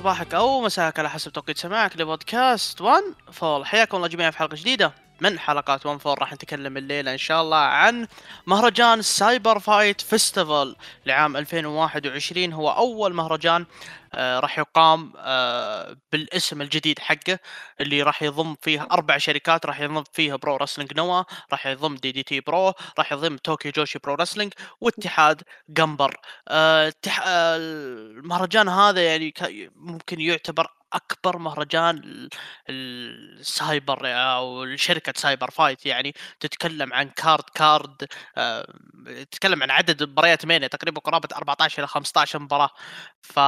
صباحك أو مساك على حسب توقيت سماعك لبودكاست 1 فول حياكم الله جميعا في حلقة جديدة. من حلقات 1 فول راح نتكلم الليلة إن شاء الله عن مهرجان سايبر فايت festival لعام 2021 هو أول مهرجان آه راح يقام آه بالاسم الجديد حقه اللي راح يضم فيه أربع شركات. راح يضم فيه برو رسلينج نوا راح يضم دي دي تي برو راح يضم توكيو جوشي برو رسلينج واتحاد جمبر. آه المهرجان هذا يعني ممكن يعتبر أكبر مهرجان السايبر أو شركة سايبر فايت يعني تتكلم عن card card آه، تتكلم عن عدد مباريات مبدئيا تقريبا قرابة 14 إلى 15 مباراة. ف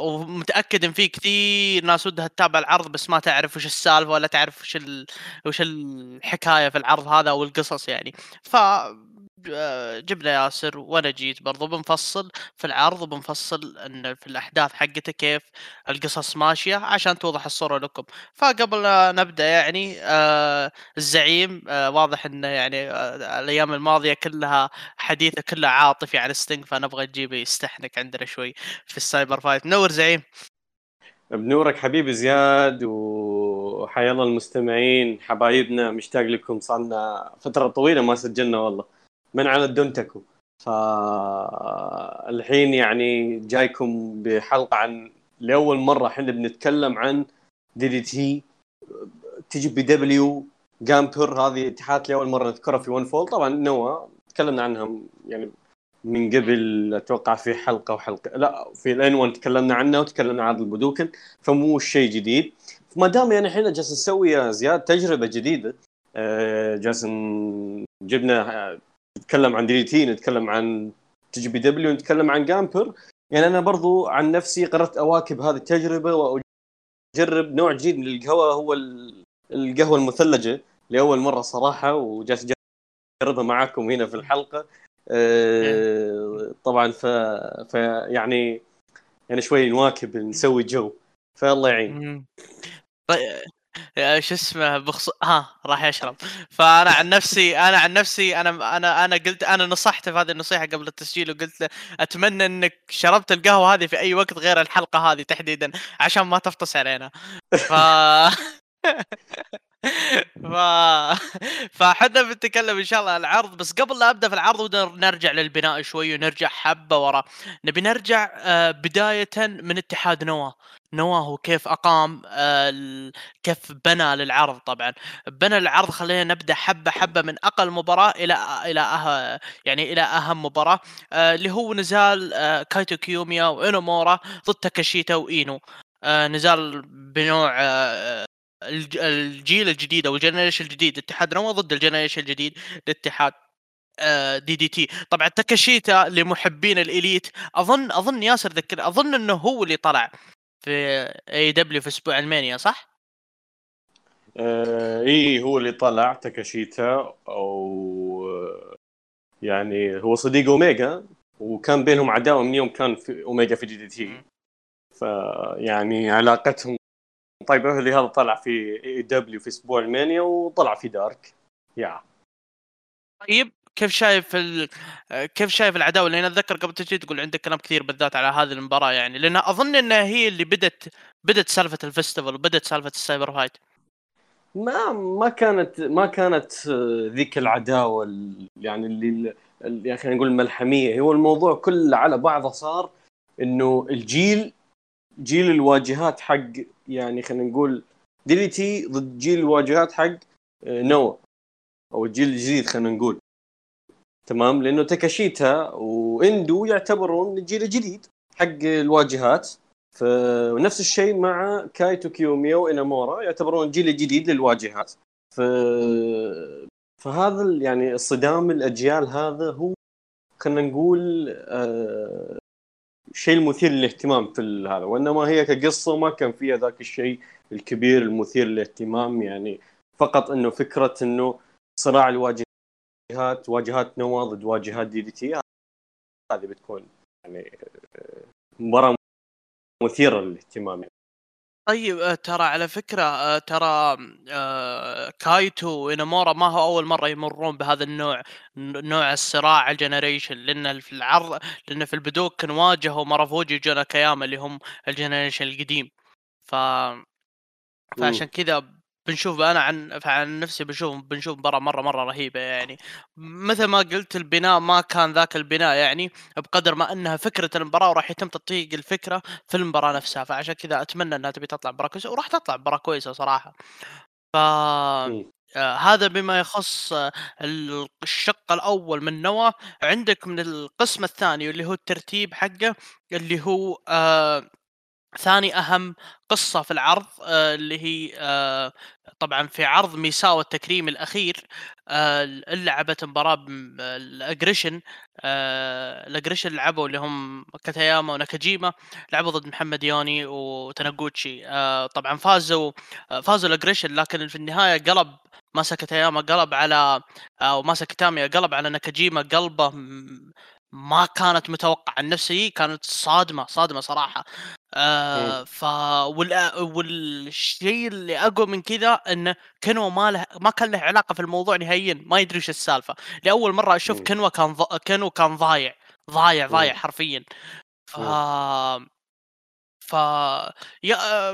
ومتأكد إن في كثير ناس ودها تتابع العرض بس ما تعرف وش السالفة ولا تعرف وش ال... وش الحكاية في العرض هذا أو القصص يعني. ف جبنا ياسر وأنا جيت برضو بنفصل في العرض وبنفصل إن في الأحداث حقته كيف القصص ماشية عشان توضح الصورة لكم. فقبل نبدأ يعني آه الزعيم آه واضح إنه يعني آه الأيام الماضية كلها حديثه كلها عاطفي عن ستينج فنبغى نجيبه يستهنق عندنا شوي في السايبر فايت. نور زعيم. بنورك حبيبي زياد وحيا الله المستمعين حبايبنا مشتاق لكم صارنا فترة طويلة ما سجلنا والله. من على الدونتكو فالحين يعني جايكم بحلقة عن لأول مرة إحنا بنتكلم عن دي دي تي تي جي بي دبليو جامبر هذه اتحاد لأول مرة نذكرها في ون فول طبعا نوا تكلمنا عنهم يعني من قبل أتوقع في حلقة وحلقة لا في الآن 1 تكلمنا عنه وتكلمنا عن البودوكان فمو شيء جديد. فما دام يعني إحنا جالسين نسوي يا زياد تجربة جديدة آه، جالسين جبنا نتكلم عن دي دي تي نتكلم عن تي جي بي دبليو نتكلم عن جامبر. يعني أنا برضو عن نفسي قررت أواكب هذه التجربة وأجرب نوع جديد من القهوة هو القهوة المثلجة لأول مرة صراحة وجالس أجربها معاكم هنا في الحلقة. أه طبعا ف... ف يعني يعني شوي نواكب نسوي جو. فالله يعين. طيب شو اسمه بخص ها راح يشرب. فأنا عن نفسي أنا عن نفسي أنا أنا أنا قلت أنا نصحته في هذه النصيحة قبل التسجيل وقلت له أتمنى إنك شربت القهوة هذه في أي وقت غير الحلقة هذه تحديدا عشان ما تفطس علينا. ف ف فحنا بنتكلم إن شاء الله عن العرض بس قبل لا أبدأ في العرض نرجع للبناء شوي ونرجع حبة ورا. نبي نرجع آه، بداية من اتحاد نوا نواه وكيف أقام آه، كيف بنى للعرض طبعا. بنى العرض خلينا نبدأ حبة حبة من أقل مباراة إلى إلى أه يعني إلى أهم مباراة آه، اللي هو نزال كايتو كيوميا وإنومورا ضد تاكاشيتا وإينو. نزال بنوع الجيل الجديد أو ال generation الجديد اتحاد نوا ضد ال generation الجديد لاتحاد دي دي تي طبعا تاكاشيتا لمحبين الإليت أظن أظن ياسر ذكر أظن إنه هو اللي طلع في اي دبليو في أسبوع ألمانيا صح؟ آه إي هو اللي طلع تاكاشيتا أو يعني هو صديق أوميجا وكان بينهم عداوة من يوم كان في أوميجا في دي دي تي فيعني علاقتهم طيب اللي هذا طلع في اي دبليو في أسبوع المانيا وطلع في دارك. يا. طيب كيف شايف ال... كيف شايف العداوة؟ لأن أتذكر قبل تجي تقول عندك كلام كثير بالذات على هذه المباراة يعني. لأن أظن إنها هي اللي بدت بدت سالفة ال festival وبدت سالفة السايبر فايت. ما ما كانت ما كانت ذيك العداوة يعني اللي يعني خلينا نقول الملحمية. هو الموضوع كله على بعضه صار إنه الجيل جيل الواجهات حق يعني خلينا نقول دي تي ضد جيل الواجهات حق نوا أو الجيل الجديد خلينا نقول. تمام؟ لأنه تاكاشيتا وإندو يعتبرون الجيل الجديد حق الواجهات. فنفس الشيء مع كايتو كيوميا وانامورا يعتبرون الجيل الجديد للواجهات. ف فهذا يعني الصدام الأجيال هذا هو خلينا نقول آه شيء المثير للاهتمام في هذا وإنما هي كقصة ما كان فيها ذاك الشيء الكبير المثير للاهتمام يعني فقط إنه فكرة إنه صراع الواجهات واجهات نوا ضد واجهات دي دي تي هذه بتكون يعني مباراة مثيرة للاهتمام. طيب آه، ترى على فكرة آه، ترى آه، كايتو وإنامورا ما هو أول مرة يمرون بهذا النوع نوع الصراع ال generation لأن في العرض لأن في البودوكان واجهوا مرافوجي جونا كياما اللي هم ال generation القديم. ف فعشان كذا بنشوف أنا عن عن نفسي بشوف بنشوف مباراة مرة مرة رهيبة يعني. مثل ما قلت البناء ما كان ذاك البناء يعني بقدر ما إنها فكرة المباراة وراح يتم تطبيق الفكرة في المباراة نفسها. فعشان كذا أتمنى إنها تبي تطلع مباراة كويسة وراح تطلع مباراة كويسة صراحة. ف آه هذا بما يخص الشق الأول من نواه عندك من القسم الثاني اللي هو الترتيب حقه اللي هو آه ثاني أهم قصة في العرض آه اللي هي آه طبعا في عرض ميساوا التكريم الأخير آه لعبت مباراة الأجريشن الأجريشن لعبوا اللي هم كاتاياما وناكاجيما لعبوا ضد محمد يوني وتناغوتشي آه طبعا فازوا فازوا الأجريشن لكن في النهاية قلب ماسا كاتاياما قلب على أو ماسا كيتاميا قلب على ناكاجيما قلبه ما كانت متوقعة نفسي كانت صادمة صادمة صراحة. آه ف وال... والشيء اللي أقوى من كذا إنه كنوا ما له ما كان له علاقة في الموضوع نهائيا ما يدري إيش السالفة. لأول مرة أشوف كنوا كان ض... كنوا كان ضايع ضايع ضايع حرفيا. ف ف يا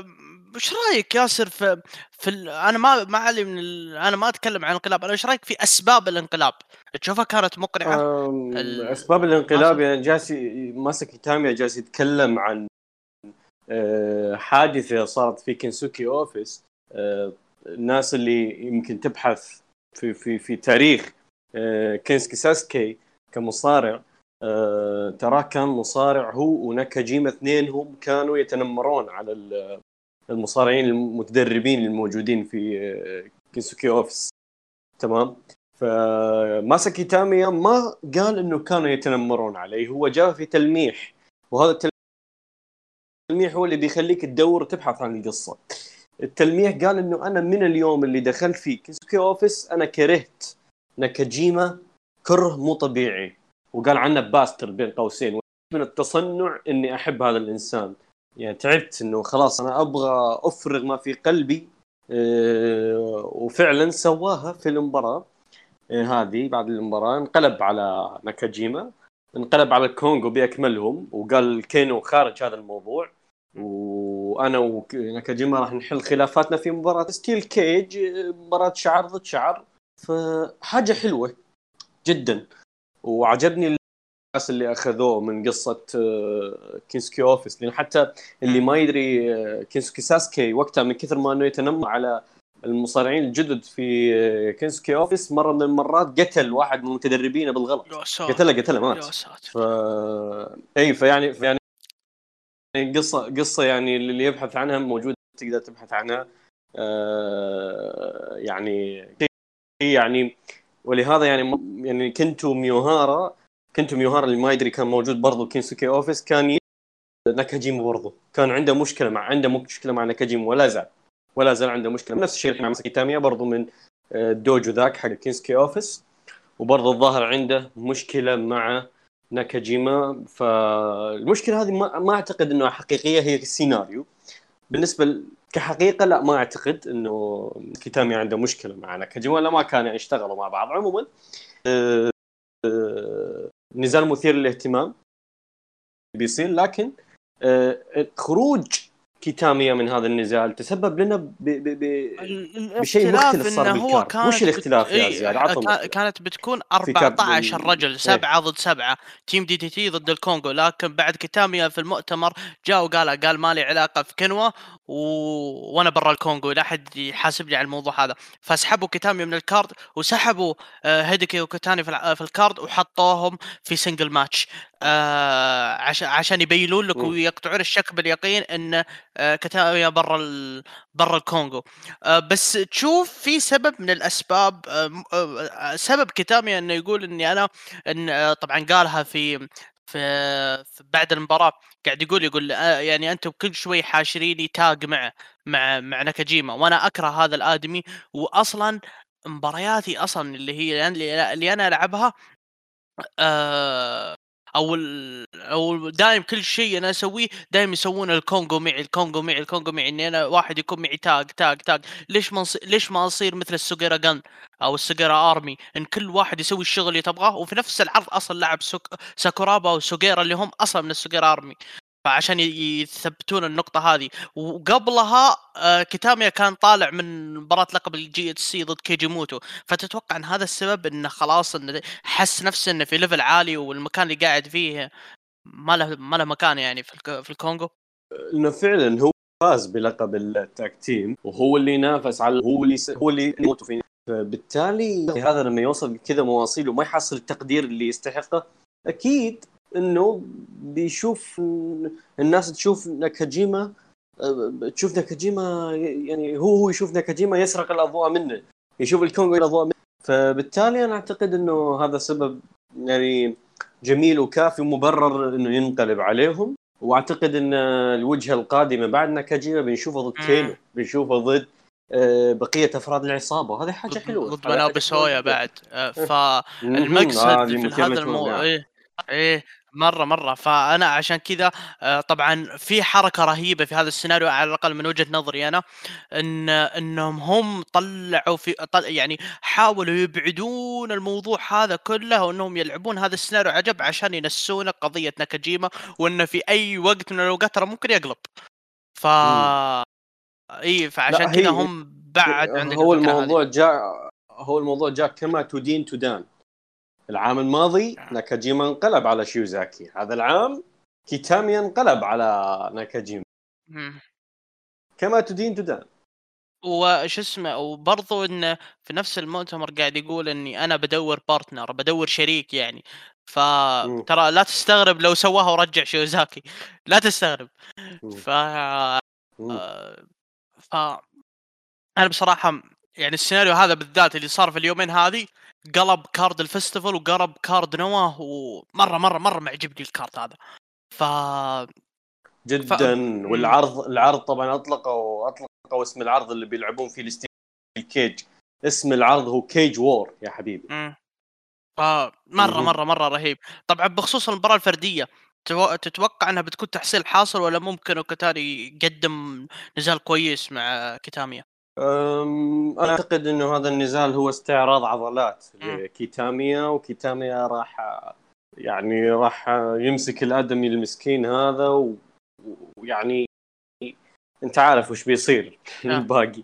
إيش رأيك ياسر في في ال... أنا ما ما علي من ال... أنا ما أتكلم عن الانقلاب أنا إيش رأيك في أسباب الانقلاب؟ تشوفها كانت مقنعة؟ ال... أسباب الانقلاب يعني جالس ماساكي تاميا جالس يتكلم عن حادثة صارت في كنسوكي office آه، الناس اللي يمكن تبحث في في في تاريخ آه، كينسكي ساسكي كمصارع تراه كان مصارع هو وناكاجيما اثنينهم كانوا يتنمرون على المصارعين المتدربين الموجودين في كينسوكي office تمام؟ فماساكي تاميا ما قال إنه كانوا يتنمرون عليه هو جاء في تلميح وهذا التلميح هو اللي بيخليك تدور وتبحث عن القصة. التلميح قال إنه أنا من اليوم اللي دخلت في كيسوكي office أنا كرهت ناكاجيما كره مو طبيعي. وقال عنه bastard بين قوسين. من التصنع إني أحب هذا الإنسان. يعني تعبت إنه خلاص أنا أبغى أفرغ ما في قلبي أه وفعلا سواها في المباراة أه هذه بعد المباراة. انقلب على ناكاجيما انقلب على الكونغو بأكملهم. وقال كينو خارج هذا الموضوع. وأنا وناكاجيما راح نحل خلافاتنا في مباراة steel cage مباراة شعر ضد شعر. فحاجه حلوة جدا. وعجبني الناس اللي أخذوه من قصة آه، كينسكي office لأن حتى اللي ما يدري آه، كينسكي ساسكي وقتها من كثر ما إنه يتنمر على المصارعين الجدد في آه، كينسكي office مرة من المرات قتل واحد من متدربينه بالغلط. قتله قتله مات ف... إي فيعني يعني يعني قصة قصة يعني اللي يبحث عنها موجودة تقدر تبحث عنها. آه يعني يعني ولهذا يعني يعني كنتو ميوهارا كنتو ميوهارا اللي ما يدري كان موجود برضو كينسوكي office كان ناكاجيما برضو. كان عنده مشكلة مع عنده مشكلة مع ناكاجيما ولا زال ولا زال عنده مشكلة. نفس الشيء الحين مع مسكي تاميا برضو من آه، ال ja: dojo ذاك حق كينسكي office وبرضه الظاهر عنده مشكلة مع ناكاجيما فالمشكلة هذه ما, ما أعتقد إنها حقيقية هي السيناريو. بالنسبة كحقيقة لا ما أعتقد إنه كيتامي عنده مشكلة مع ناكاجيما ولا ما كانوا يشتغلوا مع بعض. عموما آه، آه، نزال مثير للاهتمام بيصير لكن آه، خروج كيتاميا من هذا النزال تسبب لنا ب... ب... ب... بشيء مختلف صار هو كانت وش الاختلاف يا زياد؟ عطهم كانت بتكون 14 رجل سبعة ضد سبعة. team DDT ضد الكونغو. لكن بعد كيتاميا في المؤتمر جاء وقال قال ما لي علاقة في كينو و... وأنا برا الكونغو. لا أحد يحاسبني على الموضوع هذا. فسحبوا كيتاميا من ال card وسحبوا آه، هيديكي وكوتاني في ال card وحطوهم في single match آه عشان عشان يبينون لك ويقطعون الشك باليقين إن آه كيتاميا برا ال... برا الكونغو. آه بس تشوف في سبب من الأسباب آه سبب كتاميا إنه يقول إني أنا إن طبعا قالها في في, بعد المباراة قاعد يقول يقول يعني أنتم كل شوي حاشريني tag مع مع مع ناكاجيما وأنا أكره هذا الآدمي واصلا مبارياتي أصلا اللي هي اللي أنا ألعبها أو أو دايم كل شيء أنا أسويه دايم يسوون الكونغو معي الكونغو معي الكونغو معي إني أنا واحد يكون معي tag tag tag. ليش ما نص- ليش ما أصير مثل السوجيرا gun أو السوجيرا army؟ إن كل واحد يسوي الشغل اللي تبغاه وفي نفس العرض أصلا لعب سوك... ساكورابا وسوجيرا اللي هم أصلا من السوجيرا army. فعشان يثبتون النقطة هذه. وقبلها آه، كيتاميا كان طالع من مباراة لقب ال GHC ضد كيجيموتو. فتتوقع إن هذا السبب انه خلاص انه حس نفسه إنه في level عالي والمكان اللي قاعد فيه ما له ما له مكان يعني في الك- في الكونغو؟ إنه فعلا هو فاز بلقب ال tag team وهو اللي ينافس على هو اللي س... هو اللي يموت فيه. فبالتالي هذا لما يوصل كذا مواصيل وما يحصل التقدير اللي يستحقه أكيد إنه بيشوف الناس تشوف ناكاجيما أه، تشوف ناكاجيما يعني هو هو يشوف ناكاجيما يسرق الأضواء منه يشوف الكونغو الأضواء منه فبالتالي أنا أعتقد إنه هذا سبب يعني جميل وكافي ومبرر إنه ينقلب عليهم وأعتقد إن الوجهة القادمة بعد ناكاجيما بنشوفه ضد. كينو بنشوفه ضد آه، بقية أفراد العصابة وهذه حاجة حلوة ضد سويا حلوة. بعد آه،. فالمقصد هذه في هذا الموضوع موضوع. إيه مرة مرة. فأنا عشان كذا آه، طبعا في حركة رهيبة في هذا السيناريو على الأقل من وجهة نظري أنا إن إنهم هم طلعوا في طل يعني حاولوا يبعدون الموضوع هذا كله وإنهم يلعبون هذا السيناريو عجب عشان ينسون قضية ناكاجيما وانه في أي وقت من الأوقات ترى ممكن يقلب. ف إي فعشان كذا هم بعد عندك هو. الموضوع جاء هو الموضوع جاء كما تدين تدان. العام الماضي ناكاجيما انقلب على شيوزاكي. هذا العام كيتاميا انقلب على ناكاجيما. كما تدين تدان. وش اسمه وبرضو انه في نفس المؤتمر قاعد يقول إني أنا بدور partner بدور شريك يعني. فترى لا تستغرب لو سواها ورجع شيوزاكي. لا تستغرب. ف. آه، ف أنا بصراحة يعني السيناريو هذا بالذات اللي صار في اليومين هذه قلب card ال festival وقلب card نوا ومرة مرة مرة معجبني ال card هذا ف جدا مم. والعرض العرض طبعا اطلقوا اطلقوا اسم العرض اللي بيلعبون فيه ال steel cage اسم العرض هو Cage War يا حبيبي مم. فمره مهم. مرة مرة رهيب طبعا بخصوص المباراة الفردية تو- تتوقع إنها بتكون تحصيل حاصل ولا ممكن اوكاتاري يقدم نزال كويس مع كيتاميا أم، أنا أعتقد إنه هذا النزال هو استعراض عضلات مم. لكيتاميا وكيتاميا راح يعني راح يمسك الأدمي المسكين هذا ويعني أنت عارف وش بيصير آه. الباقي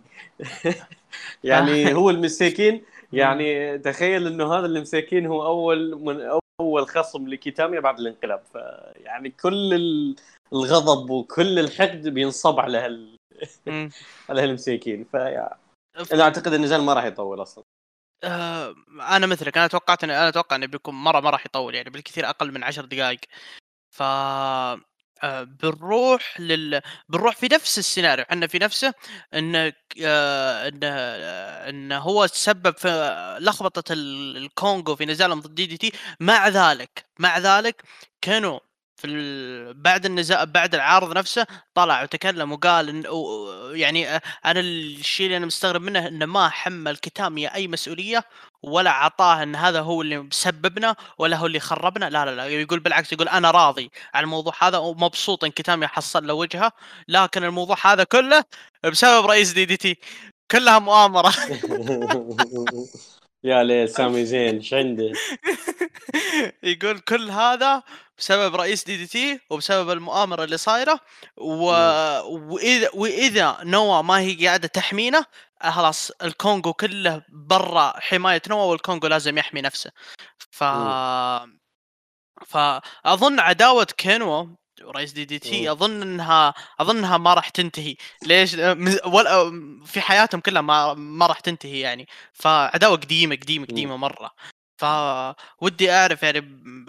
يعني هو المساكين يعني تخيل إنه هذا اللي مساكين هو أول من أول خصم لكيتاميا بعد الانقلاب فيعني كل ال- الغضب وكل الحقد بينصب على هال. على هالمساكين. فيا. أنا أعتقد النزال ما راح يطول أصلا. آه، أنا مثلك. أنا توقعت ان أنا أتوقع إنه بيكون مره ما راح يطول يعني بالكثير أقل من عشر دقائق. ف آه، بنروح لل بنروح في نفس السيناريو. إحنا في نفسه ان آه، ان آه، ان هو تسبب في لخبطة ال- الكونغو في نزالهم ضد دي دي تي مع ذلك مع ذلك كانوا في ال... بعد النزال بعد العرض نفسه طلع وتكلم وقال إن... و- يعني أنا الشيء اللي أنا مستغرب منه إنه ما حمل كتاميا أي مسؤولية ولا عطاه إن هذا هو اللي مسببنا ولا هو اللي خربنا. لا لا لا يقول بالعكس يقول أنا راضي على الموضوع هذا ومبسوط إن كتاميا حصل له وجهه لكن الموضوع هذا كله بسبب رئيس DDT. كلها مؤامرة. يا ليل سامي زين إيش عنده؟ يقول كل هذا بسبب رئيس DDT وبسبب المؤامرة اللي صايرة و... وإذا وإذا NOAH ما هي قاعدة تحمينا خلاص الكونغو كله برا حماية NOAH والكونغو لازم يحمي نفسه. ف فاظن عداوة كينو ورئيس DDT. اظن انها أظنها ما راح تنتهي. ليش؟ ولا في حياتهم كلها ما ما راح تنتهي يعني. فعداوة قديمة قديمة قديمة مرة. فودي أعرف يعني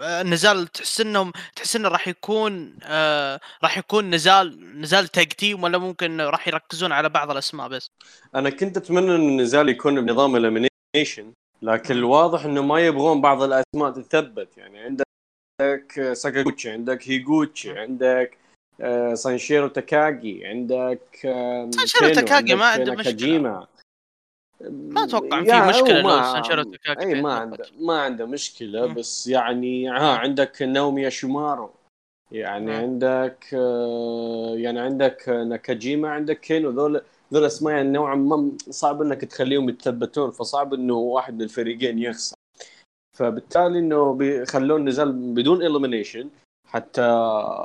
النزال تحس إنهم تحس إنه راح يكون آه راح يكون نزال نزال tag team ولا ممكن راح يركزون على بعض الأسماء بس؟ أنا كنت أتمنى إن النزال يكون بنظام elimination لكن الواضح إنه ما يبغون بعض الأسماء تثبت يعني عندك ساكاغوتشي عندك هيغوتشي عندك آه، سانشيرو تاكاجي عندك آه، سانشيرو كينو، تاكاجي ما عنده مشكلة. ما أتوقع في مشكلة لو تاكاجي إي ما. عنده ما عنده مشكلة. بس يعني ها عندك ناومي شيمارو يعني مم. عندك آه، يعني عندك ناكاجيما عندك كينو ذول ذول أسماء يعني نوعا ما صعب إنك تخليهم يتثبتون فصعب إنه واحد من الفريقين يخسر فبالتالي إنه بيخلون نزال بدون elimination حتى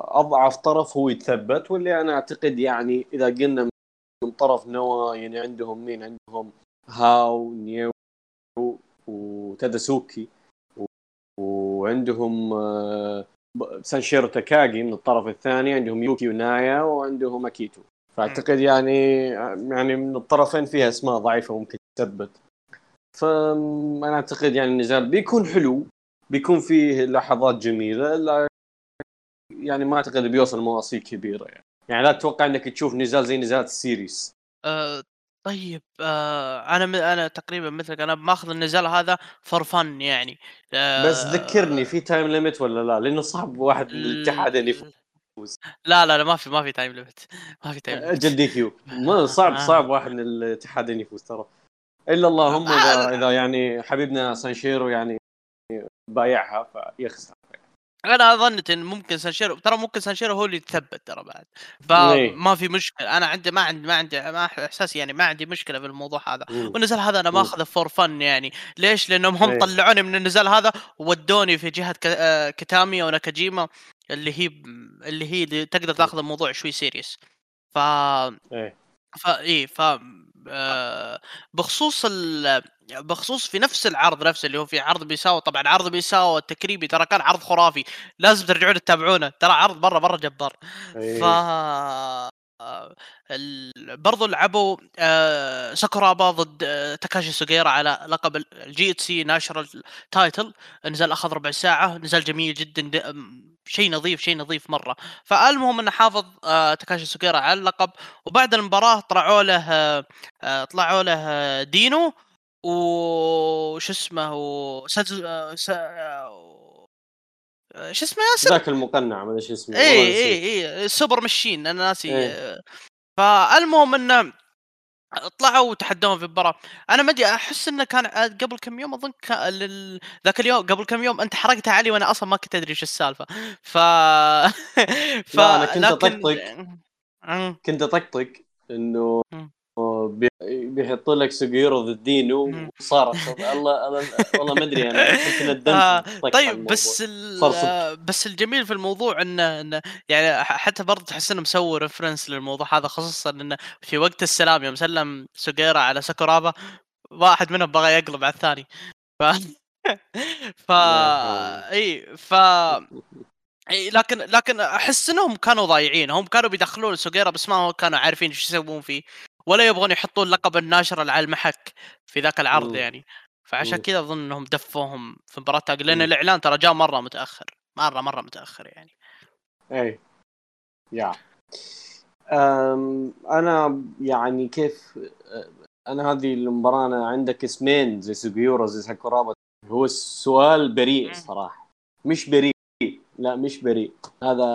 أضعف طرف هو يتثبت واللي أنا أعتقد يعني إذا قلنا من طرف NOAH يعني عندهم مين عندهم هاو نيو وتاداسوكي وعندهم آه، سانشيرو تاكاغي من الطرف الثاني عندهم يوكي ونايا وعندهم أكيتو. فأعتقد يعني يعني من الطرفين فيها أسماء ضعيفة ممكن تثبت. فأنا أعتقد يعني النزال بيكون حلو بيكون فيه لحظات جميلة لا يعني ما أعتقد بيوصل مواصيل كبيرة يعني. يعني لا تتوقع إنك تشوف نزال زي نزالات ال serious. آه طيب آه أنا م- أنا تقريبا مثلك أنا ماخذ النزال هذا for fun يعني آه. بس ذكرني في time limit ولا لا؟ لأنه صعب واحد من الاتحاد اللي يفوز. لا لا لا ما في ما في تايم ليمت ما في time limit أجل DQ صعب آه. صعب واحد من الاتحادين يفوز ترى. إلا اللهم إذا إذا يعني حبيبنا سانشيرو يعني بايعها فيخسر أنا ظنيت إن ممكن سانشيرو ترى ممكن سانشيرو هو اللي يتثبت ترى بعد. فما في مشكلة أنا عندي ما عندي ما عندي ما إحساسي يعني ما عندي مشكلة في الموضوع هذا مم. والنزال هذا أنا مم. ماخذه for fun يعني ليش؟ لأنهم هم. طلعوني من النزال هذا وودوني في جهة ك- آه، وناكاجيما اللي هي اللي هي اللي تقدر تاخذ الموضوع شوي serious ف إيه فا إيه ف بخصوص ال... بخصوص في نفس العرض نفسه اللي هو في عرض ميساو طبعا عرض ميساو التكريمي ترى كان عرض خرافي لازم ترجعون تتابعونه ترى عرض مرة مرة جبار ف إيه. آه،. برضو لعبوا آه، ساكورابا ضد آه، تاكاشي سوغيرا على لقب ال GHC national title النزال اخذ ربع ساعة نزال جميل جدا شيء نظيف شيء نظيف مرة فالمهم إنه حافظ آه، تاكاشي سوغيرا على اللقب وبعد المباراة طلعوا له آه، طلعوا له دينو وش اسمه وسادز آه، س- آه، شو اسمه ياسر؟ ذاك المقنع ما أدري شو اسمه اي اي. اي Super Machine أنا ناسي إيه. فالمهم إنه طلعوا وتحدوهم في المباراه أنا ما أدري أحس إنه كان قبل كم يوم أظن كان لل... ذاك اليوم قبل كم يوم أنت حرقتها علي وأنا أصلا ما كنت أدري إيش السالفة ف ف لا، أنا كنت لكن- أطقطق. أمم، كنت أطقطق إنه مم. بي- بيحط لك سوغيرو ضد دينو. وصارت الله الله والله ما أدري أنا كنت ندمت آه، طيب. بس. آه، بس الجميل في الموضوع انه يعني حتى برضه تحس إنه مسوي reference للموضوع هذا خصوصا إنه في وقت السلام يوم سلم سوغيرا على ساكورابا واحد منهم بغى يقلب على الثاني ف ف إي ف إي لكن لكن أحس إنهم كانوا ضايعين هم كانوا بيدخلون سوغيرا بس ما هو كانوا عارفين إيش يسوون فيه ولا يبغون يحطون لقب الناشر على المحك في ذاك العرض مم. يعني. فعشان. كذا أظن إنهم دفوهم في مباراة تاج لأن. الإعلان ترى جاء مرة متأخر مرة مرة متأخر يعني. اي يا. أم أنا يعني كيف أنا هذه المباراة أنا عندك اسمين زي سوغيورا زي ساكورابا هو السؤال بريء. صراحة. مش بريء. لا مش بريء. هذا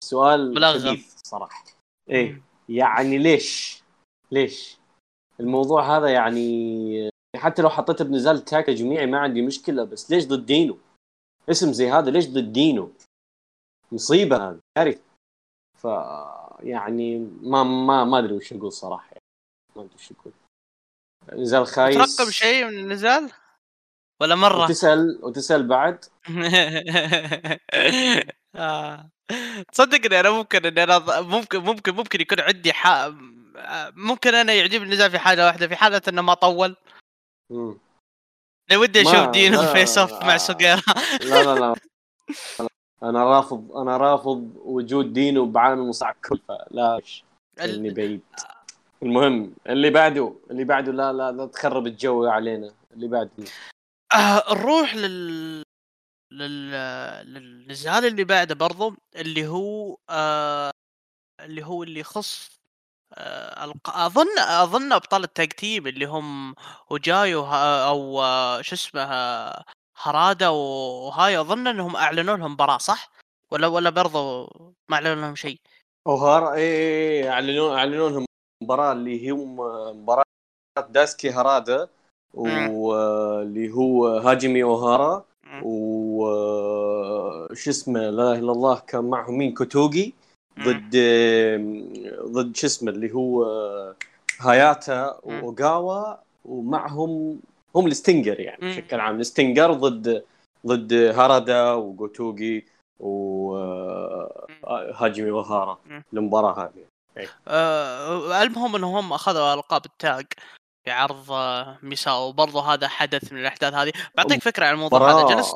سؤال ملغم. صراحة. إيه. يعني ليش؟ ليش؟ الموضوع هذا يعني حتى لو حطيته بنزال تاك تجميعي ما عندي مشكلة بس ليش ضد دينو؟ اسم زي هذا ليش ضد دينو؟ مصيبة هذه عارف ف يعني ما ما ما أدري وش أقول صراحة. يعني. ما أدري وش أقول. نزال خايس. ترقب شيء من النزال؟ ولا مرة؟ وتسأل وتسأل بعد. آه. تصدقني أنا ممكن إني أنا ممكن ممكن ممكن يكون عندي ح... ممكن أنا يعجبني النزال في حاجة واحدة في حالة إنه ما طول. لو ودي أشوف دينو لا، face off مع آه. سوغيرا لا لا لا. أنا رافض أنا رافض وجود دينو بعالم المصارعه كل فلا إني بعيد. المهم اللي بعده اللي بعده لا لا لا تخرب الجو علينا. اللي بعده. آه نروح لل لل للنزال اللي بعده برضو اللي هو آه اللي هو اللي يخص آه. أظن أظن أبطال التاج تيم اللي هم وجاي وه... أو آه، شو اسمه آه، هرادا وهاي أظن إنهم أعلنوا لهم مباراه صح؟ ولا ولا برضو ما أعلنوا لهم شيء؟ اوهارا اي اي أعلنوا أعلنوا لهم مباراه اللي هي مباراة داسكي هارادا واللي هو هاجمي أوهارا و آه، شو اسمه لا إله إلا الله كان معهم مين كوتوغي مم. ضد ضد شو اسمه اللي هو آه، هاياتا. وأوغاوا ومعهم هم ال Stinger يعني. بشكل عام ال Stinger ضد ضد هارادا وكوتوغي وهاجمي اوهارا مم. المباراة هذه آه المهم إنهم أخذوا القاب ال tag في عرض آه، ميساو وبرضه هذا حدث من الأحداث هذه. بعطيك فكرة عن الموضوع هذا جلست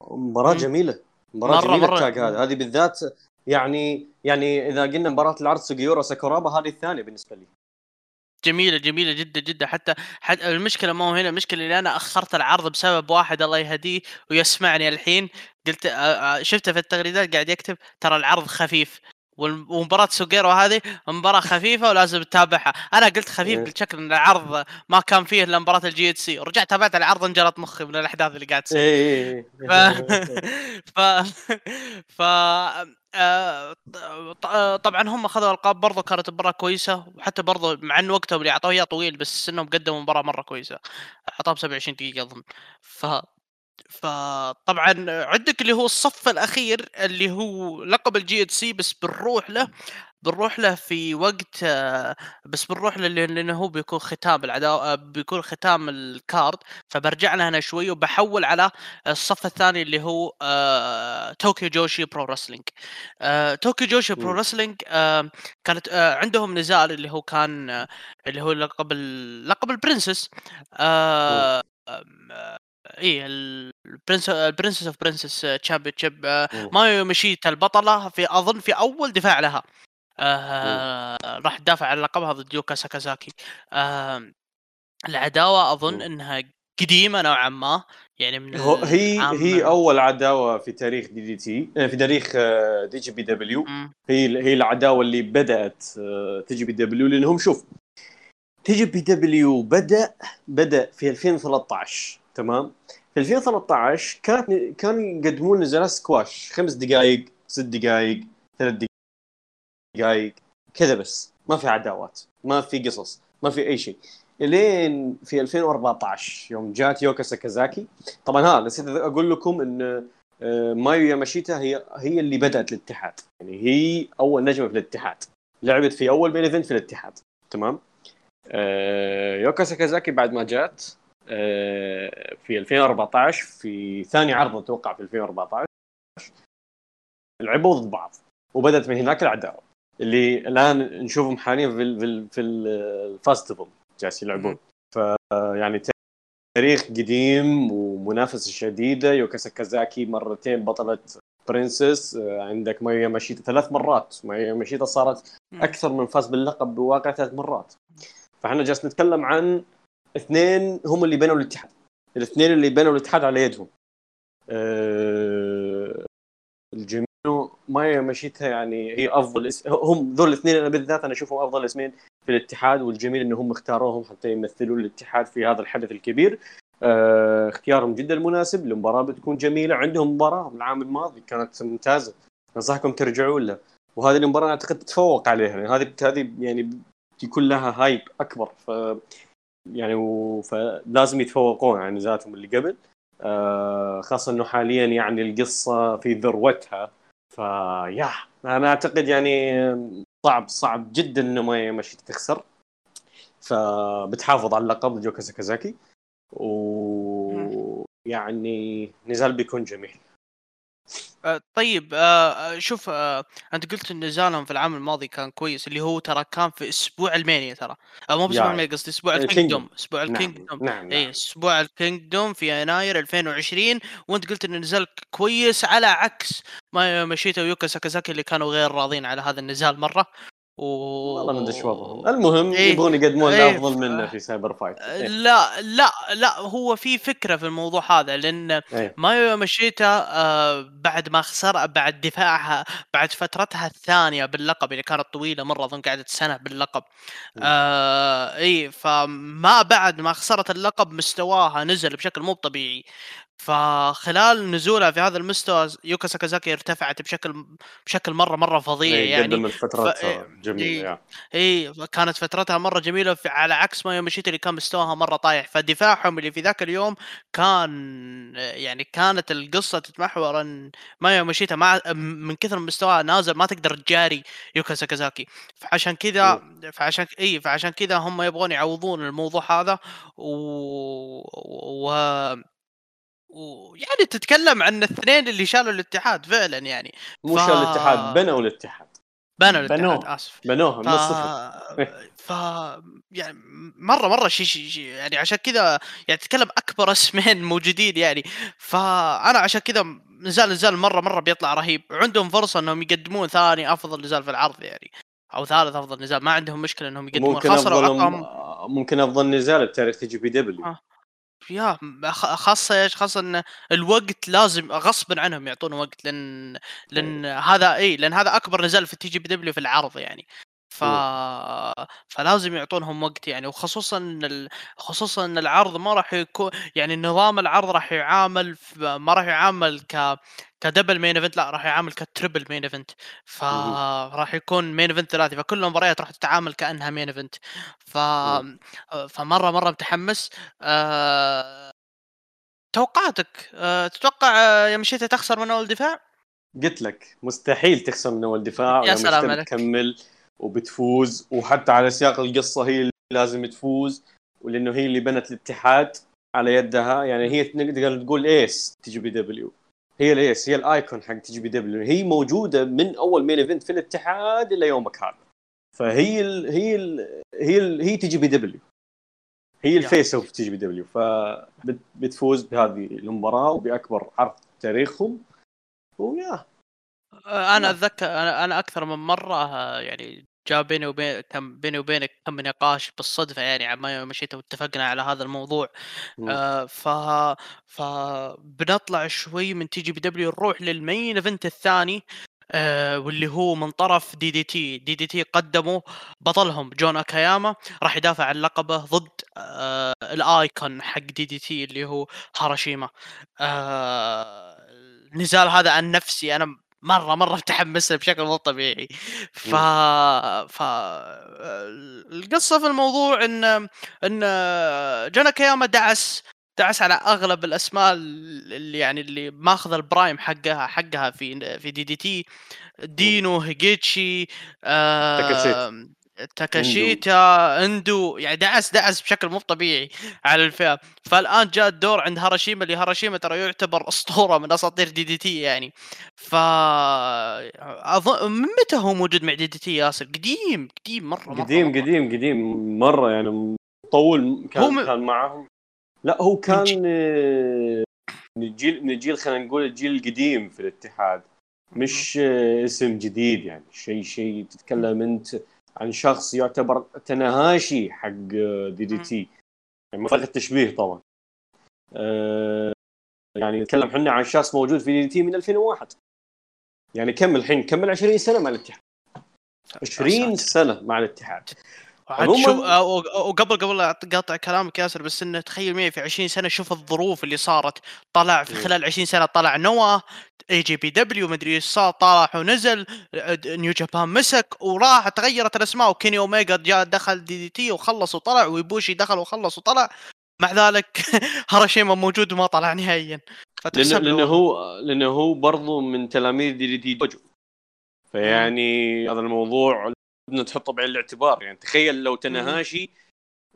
مباراة مم. جميلة. مباراة مرة- جميلة. التاج هذا. هذه بالذات يعني يعني إذا قلنا مباراة العرض سوجيورا ساكورابا هذه الثانية بالنسبة لي. جميلة جميلة جدا جدا. حتى, حتى المشكلة ما هو هنا المشكلة اللي أنا أخرت العرض بسبب واحد الله يهديه ويسمعني الحين. قلت آه، آه، شفته في التغريدات قاعد يكتب ترى العرض خفيف. ومباراة سوجيرو هذه مباراة خفيفة ولازم تتابعها، أنا قلت خفيف إيه. بالشكل إن العرض ما كان فيه إلا مباراة ال GHC، ورجعت تابعت العرض انجلط مخي من الأحداث اللي قاعد تصير. اي ف ف ف آه، آه، طبعا هم أخذوا ألقاب برضو كانت مباراة كويسة وحتى برضو مع إن وقتهم اللي أعطوه اياه طويل بس إنهم قدموا مباراة مرة كويسة. أعطاهم 27 دقيقة أظن. ف فطبعا عندك اللي هو الصف الأخير اللي هو لقب ال GHC بس بنروح له بنروح له في وقت بس بنروح له لأنه هو بيكون ختام العداوه بيكون ختام ال card. فبرجع له هنا شوي وبحول على الصف الثاني اللي هو طوكيو جوشي pro wrestling طوكيو جوشي pro. wrestling كانت آه، عندهم نزال اللي هو كان آه، اللي هو لقب لقب ال princess آه، آه، إيه ال prince ال princess of princess championship. ميو ياماشيتا البطلة في أظن في أول دفاع لها آه راح تدافع عن لقبها ضد يوكا ساكازاكي آه العداوة أظن مم. إنها قديمة نوعا ما يعني من هو- هي هي أول عداوة في تاريخ DDT في تاريخ آه، TJPW. هي هي العداوة اللي بدأت آه، TJPW لأنهم شوف TJPW بدأ بدأ في 2013 تمام؟ في 2013 كانت كانوا يقدمون نزالات سكواش. خمس دقائق ست دقائق ثلاث دقائق كذا بس. ما في عداوات ما في قصص ما في أي شيء. لين في 2014 يوم جات يوكا ساكازاكي. طبعا ها نسيت أقول لكم إن آه، مايو ياماشيتا هي هي اللي بدأت الاتحاد. يعني هي أول نجمة في الاتحاد. لعبت في أول بين في الاتحاد. تمام؟ آه، يوكا ساكازاكي بعد ما جات في 2014 في ثاني عرض أتوقع في 2014 لعبوا ضد بعض وبدأت من هناك العداوة اللي الآن نشوفهم حاليا في في في ال festival جالس يلعبون. ف يعني تاريخ قديم ومنافسة شديدة يوكا ساكازاكي مرتين بطلة princess آه، عندك ميو ياماشيتا ثلاث مرات ميو ياماشيتا صارت أكثر من فاز باللقب بواقع ثلاث مرات. فإحنا جالس نتكلم عن اثنين هم اللي بنوا الاتحاد. الاثنين اللي بنوا الاتحاد على يدهم. أه الجميع ما مشيتها يعني هي أفضل اسم هم ذول الاثنين أنا بالذات أنا أشوفهم أفضل اسمين في الاتحاد والجميل انهم اختاروهم حتى يمثلون الاتحاد في هذا الحدث الكبير. أه اختيارهم جدا مناسب المباراة بتكون جميلة عندهم مباراة العام الماضي كانت ممتازة. أنصحكم ترجعوا لها. وهذه المباراة أعتقد تتفوق عليها. يعني هذه هذه يعني يكون لها هايب أكبر. ف يعني. فلازم يتفوقون عن ذاتهم اللي قبل. آه خاصة إنه حاليا يعني القصة في ذروتها. فيا أنا أعتقد يعني صعب صعب جدا إنه ما مشي تخسر. فبتحافظ على اللقب جوكا ساكازاكي ويعني نزال بيكون جميل. طيب آه، آه، شوف آه، أنت قلت إن نزالهم في العام الماضي كان كويس اللي هو ترى كان في أسبوع المانيا ترى آه، مو بأسبوع يا- المانيا قصدي أسبوع ال Kingdom. ال Kingdom أسبوع نعم ال Kingdom نعم, اي نعم. أسبوع ال Kingdom في يناير 2020 وأنت قلت إن نزال كويس على عكس ياماشيتا ويوكا ساكازاكي اللي كانوا غير راضين على هذا النزال مرة و... والله ما ادري إيش وضعهم المهم إيه. يبغون يقدمون إيه، الافضل ف- منه في Cyber Fight إيه. لا لا لا هو في فكرة في الموضوع هذا لأن إيه. ميو ياماشيتا آه بعد ما خسر بعد دفاعها بعد فترتها الثانية باللقب اللي كانت طويلة مرة أظن قعدت سنة باللقب مم. آه اي فما بعد ما خسرت اللقب مستواها نزل بشكل مو طبيعي فخلال نزوله في هذا المستوى يوكا ساكازاكي ارتفعت بشكل بشكل مرة مرة فظيع إيه، يعني. قدم الفترات ف- إيه، جميلة. اي كانت فترتها مرة جميلة في على عكس ما يوميشيتا اللي كان مستواها مرة طايح. فدفاعهم اللي في ذاك اليوم كان يعني كانت القصة تتمحور إن ما يوميشيتا مع من كثر مستواه نازل ما تقدر تجاري يوكا ساكازاكي. فعشان كذا فعشان اي فعشان كذا هم يبغون يعوضون الموضوع هذا و, و... ويعني تتكلم عن الاثنين اللي شالوا الاتحاد فعلا يعني. مو ف- شال الاتحاد بنوا الاتحاد. بنوا الاتحاد بنوه. آسف. بنوها ف... من الصفر. ف يعني مرة مرة شيء شيء شي يعني عشان كذا يعني تتكلم أكبر اسمين موجودين يعني. فانا عشان كذا نزال نزال مرة مرة بيطلع رهيب. وعندهم فرصة إنهم يقدمون ثاني أفضل نزال في العرض يعني. أو ثالث أفضل نزال. ما عندهم مشكلة إنهم يقدمون. ممكن أفضل عطاهم ممكن أفضل نزال بتاريخ TJPW. آه. يا خ- خاصة إيش؟ خاصة إن الوقت لازم غصبا عنهم يعطون وقت لأن لأن هذا إي لأن هذا أكبر نزال في ال TJPW في العرض يعني. ف... فلازم يعطونهم وقت يعني وخصوصا إن ال... خصوصا إن العرض ما راح يكون يعني نظام العرض راح يعامل. ما راح يعامل ك ك double main event لا راح يعامل ك triple main event فراح يكون main event ثلاثي فكل المباريات راح تتعامل كأنها main event ف فمرة مرة متحمس أه... توقعاتك أه... تتوقع آه، ياماشيتا تخسر من أول دفاع؟ قلت لك مستحيل تخسر من أول دفاع يا سلام عليك. تكمل وبتفوز وحتى على سياق القصة هي اللي لازم تفوز ولأنه هي اللي بنت الاتحاد على يدها. يعني هي نقدر تقول ace TJPW. هي ال ace هي ال icon حق TJPW. هي موجودة من أول main event في الاتحاد إلى يومك هذا. فهي ال هي ال هي ال هي TJPW. هي ال face of TJPW. فبتفوز بهذه المباراة وبأكبر عرض تاريخهم. ويا. أنا. أتذكر أنا أنا أكثر من مرة آه، يعني جاء بيني وبين كم بيني وبينك كم نقاش بالصدفة يعني عن ميو ياماشيتا واتفقنا على هذا الموضوع. مم. آه ف ف بنطلع شوي من TJPW نروح لل main event الثاني آه واللي هو من طرف دي دي تي. دي دي تي قدموا بطلهم. جون أكاياما راح يدافع عن لقبه ضد آه ال icon حق DDT اللي هو هاراشيما آه النزال هذا عن نفسي. أنا مرة مرة متحمس بشكل مو طبيعي. ف ف القصة في الموضوع إن إن جون أكياما دعس دعس على أغلب الأسماء اللي يعني اللي ماخذ ال prime حقها حقها في في DDT. دينو هيجوتشي آه تاكاشيتا إندو. يعني دعس دعس بشكل مو طبيعي على الفئة. فالآن جاء الدور عند هاراشيما اللي هاراشيما ترى يعتبر أسطورة من أساطير DDT يعني. ف أظن من متى هو موجود مع DDT ياسر؟ قديم قديم مرة مرة قديم مرة. قديم قديم مرة يعني. طول كان م- كان معهم لا هو كان آه، من الجيل من الجيل خلينا نقول الجيل القديم في الاتحاد. مش آه، اسم جديد يعني. شيء شيء تتكلم أنت عن شخص يعتبر تناهاشي حق DDT يعني ما فرق التشبيه طبعا. آه، يعني نتكلم إحنا عن شخص موجود في DDT من 2001 يعني كم الحين؟ كمل 20 سنة مع الاتحاد؟ 20 سنة مع الاتحاد. عاد عموماً- شوف آه، وقبل قبل اقاطع كلامك ياسر بس انه تخيل معي في 20 سنة شوف الظروف اللي صارت. طلع في. خلال 20 سنة طلع نوا اي جي بي دبليو مدري إيش صار طلع ونزل New Japan مسك وراح تغيرت الأسماء وكيني اوميجا جاء دخل DDT وخلص وطلع ويبوشي دخل وخلص وطلع. مع ذلك هاراشيما موجود وما طلع نهائيا. له لأنه هو لأنه هو برضو من تلاميذ DDT Dojo. فيعني هذا الموضوع بدنا تحطه بعين الاعتبار. يعني تخيل لو تناهاشي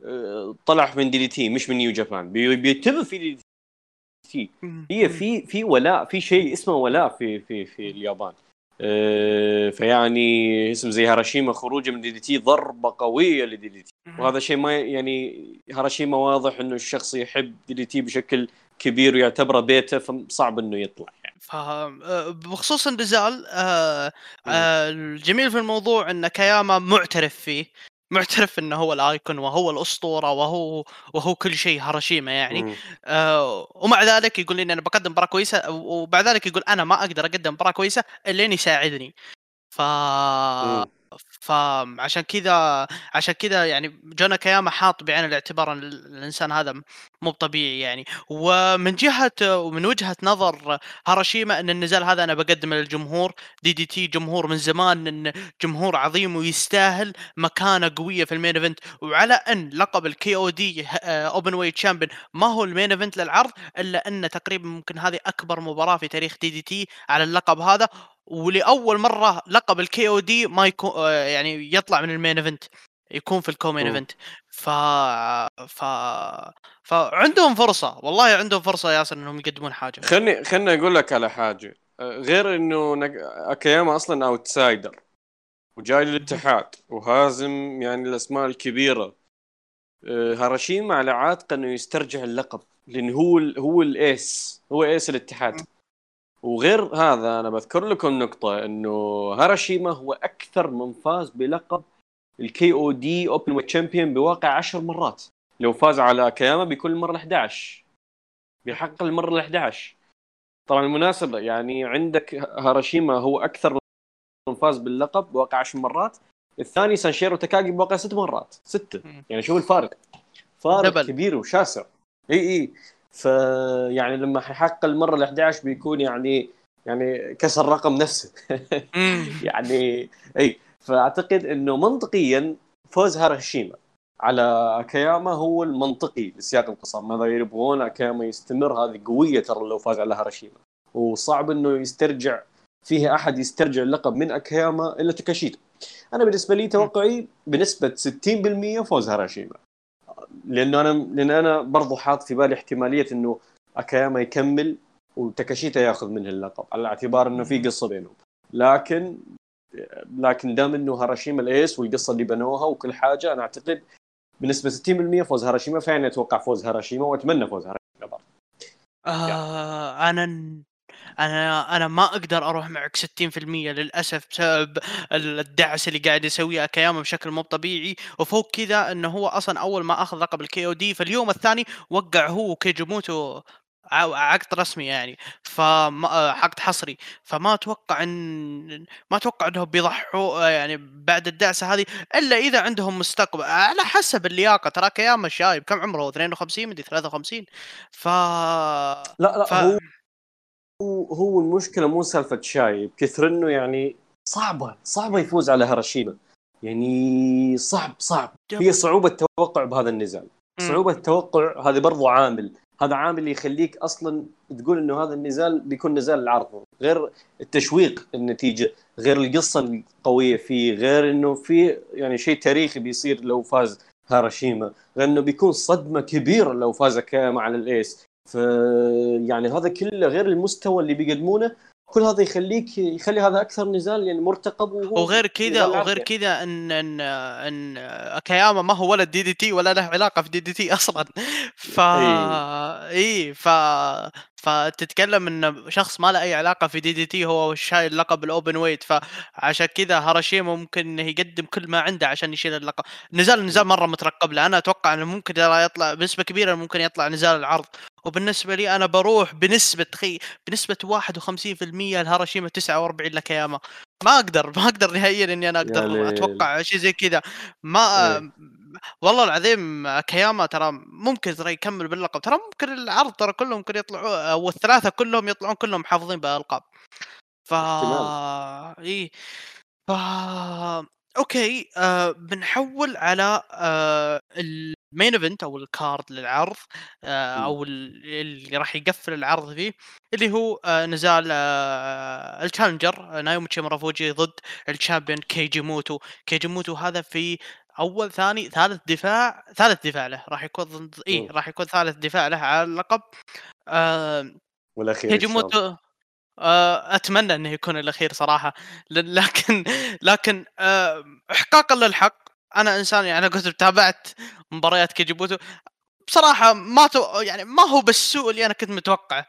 آه، طلع من DDT مش من New Japan بي- بيتبع في DDT. هي في في ولاء في شيء اسمه ولاء في في في اليابان. آه، فيعني اسم زي هاراشيما خروجه من دي دي تي ضربة قوية ل DDT. وهذا شيء ما يعني هاراشيما واضح إنه الشخص يحب دي دي تي بشكل كبير ويعتبره بيته فصعب إنه يطلع يعني. ف آه، بخصوص النزال آه، آه، الجميل في الموضوع إن كياما معترف فيه. معترف إنه هو الآيكون وهو الأسطورة وهو وهو كل شيء هاراشيما يعني. آه ومع ذلك يقول لي إن أنا بقدم مباراه كويسة وبعد ذلك يقول أنا ما أقدر أقدم مباراه كويسة إلا يساعدني ف مم. فعشان كذا عشان كذا يعني جون اكياما حاط بعين الاعتبار إن الإنسان هذا مو طبيعي يعني. ومن جهة ومن وجهة نظر هاراشيما إن النزال هذا أنا بقدمه للجمهور DDT جمهور من زمان إن جمهور عظيم ويستاهل مكانة قوية في ال main event. وعلى إن لقب ال KO-D Openweight Champion ما هو ال main event للعرض إلا إن تقريبا ممكن هذه أكبر مباراة في تاريخ DDT على اللقب هذا. ولأول مرة لقب ال KO-D ما يكون آه، يعني يطلع من ال main event يكون في ال co-main event. ف ف فعندهم فرصة والله عندهم فرصة ياسر إنهم يقدمون حاجة. خلني خلني أقول لك على حاجة آه، غير إنه نك... أكياما أصلا outsider وجاي للاتحاد وهازم يعني الأسماء الكبيرة. آه، هاراشيما على عاتقه إنه يسترجع اللقب لأن هو ال... هو ال ace هو ace الاتحاد. وغير هذا أنا بذكر لكم نقطة إنه هاراشيما هو أكثر من فاز بلقب ال KO-D Openweight Champion بواقع 10 مرات. لو فاز على اكياما بيكون المره ال 11 بيحقق المرة ال 11 طبعا بالمناسبة يعني عندك هاراشيما هو أكثر من فاز باللقب بواقع 10 مرات. الثاني سانشيرو تاكاجي بواقع ست مرات. ستة. يعني شوف الفارق. فارق double. كبير وشاسع. إي إي. ف يعني لما حيحقق المرة ال 11 بيكون يعني يعني كسر الرقم نفسه. يعني إي فأعتقد إنه منطقيا فوز هاراشيما على اكاياما هو المنطقي لسياق القصة. ماذا يبغون اكاياما يستمر هذه قوية ترى لو فاز على هاراشيما وصعب إنه يسترجع فيه أحد يسترجع اللقب من اكاياما إلا تاكيشيتا أنا بالنسبة لي توقعي بنسبة 60% فوز هاراشيما لأنه أنا لأن أنا برضو حاط في بالي احتمالية إنه أكاياما يكمل وتاكاشيتا ياخذ منه اللقب على اعتبار إنه في قصة بينهم. لكن لكن دام إنه هاراشيما الأيس والقصة اللي بنوها وكل حاجة أنا أعتقد بنسبة 60% فوز هاراشيما فعلا أتوقع فوز هاراشيما وأتمنى فوز هاراشيما برضه آه أنا أنا أنا ما أقدر أروح معك 60% للأسف بسبب الدعس اللي قاعد يسويه اكاياما بشكل مو طبيعي. وفوق كذا إنه هو أصلا أول ما أخذ لقب الكي أو دي في اليوم الثاني وقع هو وكيجيموتو عقد رسمي يعني. عقد حصري. فما أتوقع إن ما أتوقع إنهم بيضحوا يعني بعد الدعسة هذه إلا إذا عندهم مستقبل. على حسب اللياقة. ترى كياما شايب. كم عمره؟ 52 مدري 53 ف لا لا ف... هو هو المشكلة مو سالفة شايب كثر انه يعني صعبة صعبة يفوز على هرشيما يعني صعب صعب. هي صعوبة التوقع بهذا النزال. صعوبة التوقع هذا برضو عامل. هذا عامل يخليك أصلا تقول إنه هذا النزال بيكون نزال العرض. غير التشويق النتيجة غير القصة القوية فيه غير إنه في يعني شيء تاريخي بيصير لو فاز هاراشيما غير إنه بيكون صدمة كبيرة لو فاز كاما على الإيس. ف يعني هذا كله غير المستوى اللي بيقدمونه. كل هذا يخليك يخلي هذا أكثر نزال يعني مرتقب وغير كذا وغير كذا ان ان إن أكاياما ما هو ولد دي دي تي ولا له علاقة في دي دي تي أصلا. ف اي ف فتتكلم إن شخص ما له أي علاقة في دي دي تي هو شايل لقب ال Openweight فعشان كذا هاراشيما ممكن إنه يقدم كل ما عنده عشان يشيل اللقب. نزال نزال مرة مترقب له. أنا أتوقع إنه ممكن يطلع بنسبة كبيرة ممكن يطلع نزال العرض. وبالنسبة لي أنا بروح بنسبة تخي بنسبة 51% لهاراشيما 49 لاكياما. ما أقدر ما أقدر نهائيا إني أنا أقدر. أتوقع شيء زي كذا. ما إيه. والله العظيم اكياما ترى ممكن ترى يكمل باللقب. ترى ممكن العرض ترى كلهم ممكن يطلعوا أو الثلاثة كلهم يطلعون كلهم محافظين بالألقاب. ف إي. ف okay آه بنحول على آه ال main event أو ال card للعرض آه أو اللي راح يقفل العرض فيه اللي هو آه نزال آه ال challenger نايوميتشي مارافوجي ضد ال champion كيجي موتو كيجي موتو هذا في أول ثاني ثالث دفاع ثالث دفاع له راح يكون ضد اي راح يكون ثالث دفاع له على اللقب. آه والأخير كيجي موتو آه، أتمنى إنه يكون الأخير صراحة لكن لكن آه، احقاقا للحق. أنا إنسان يعني قلت تابعت مباريات كيجي موتو. بصراحة ما تو يعني ما هو بالسوء اللي أنا كنت متوقعه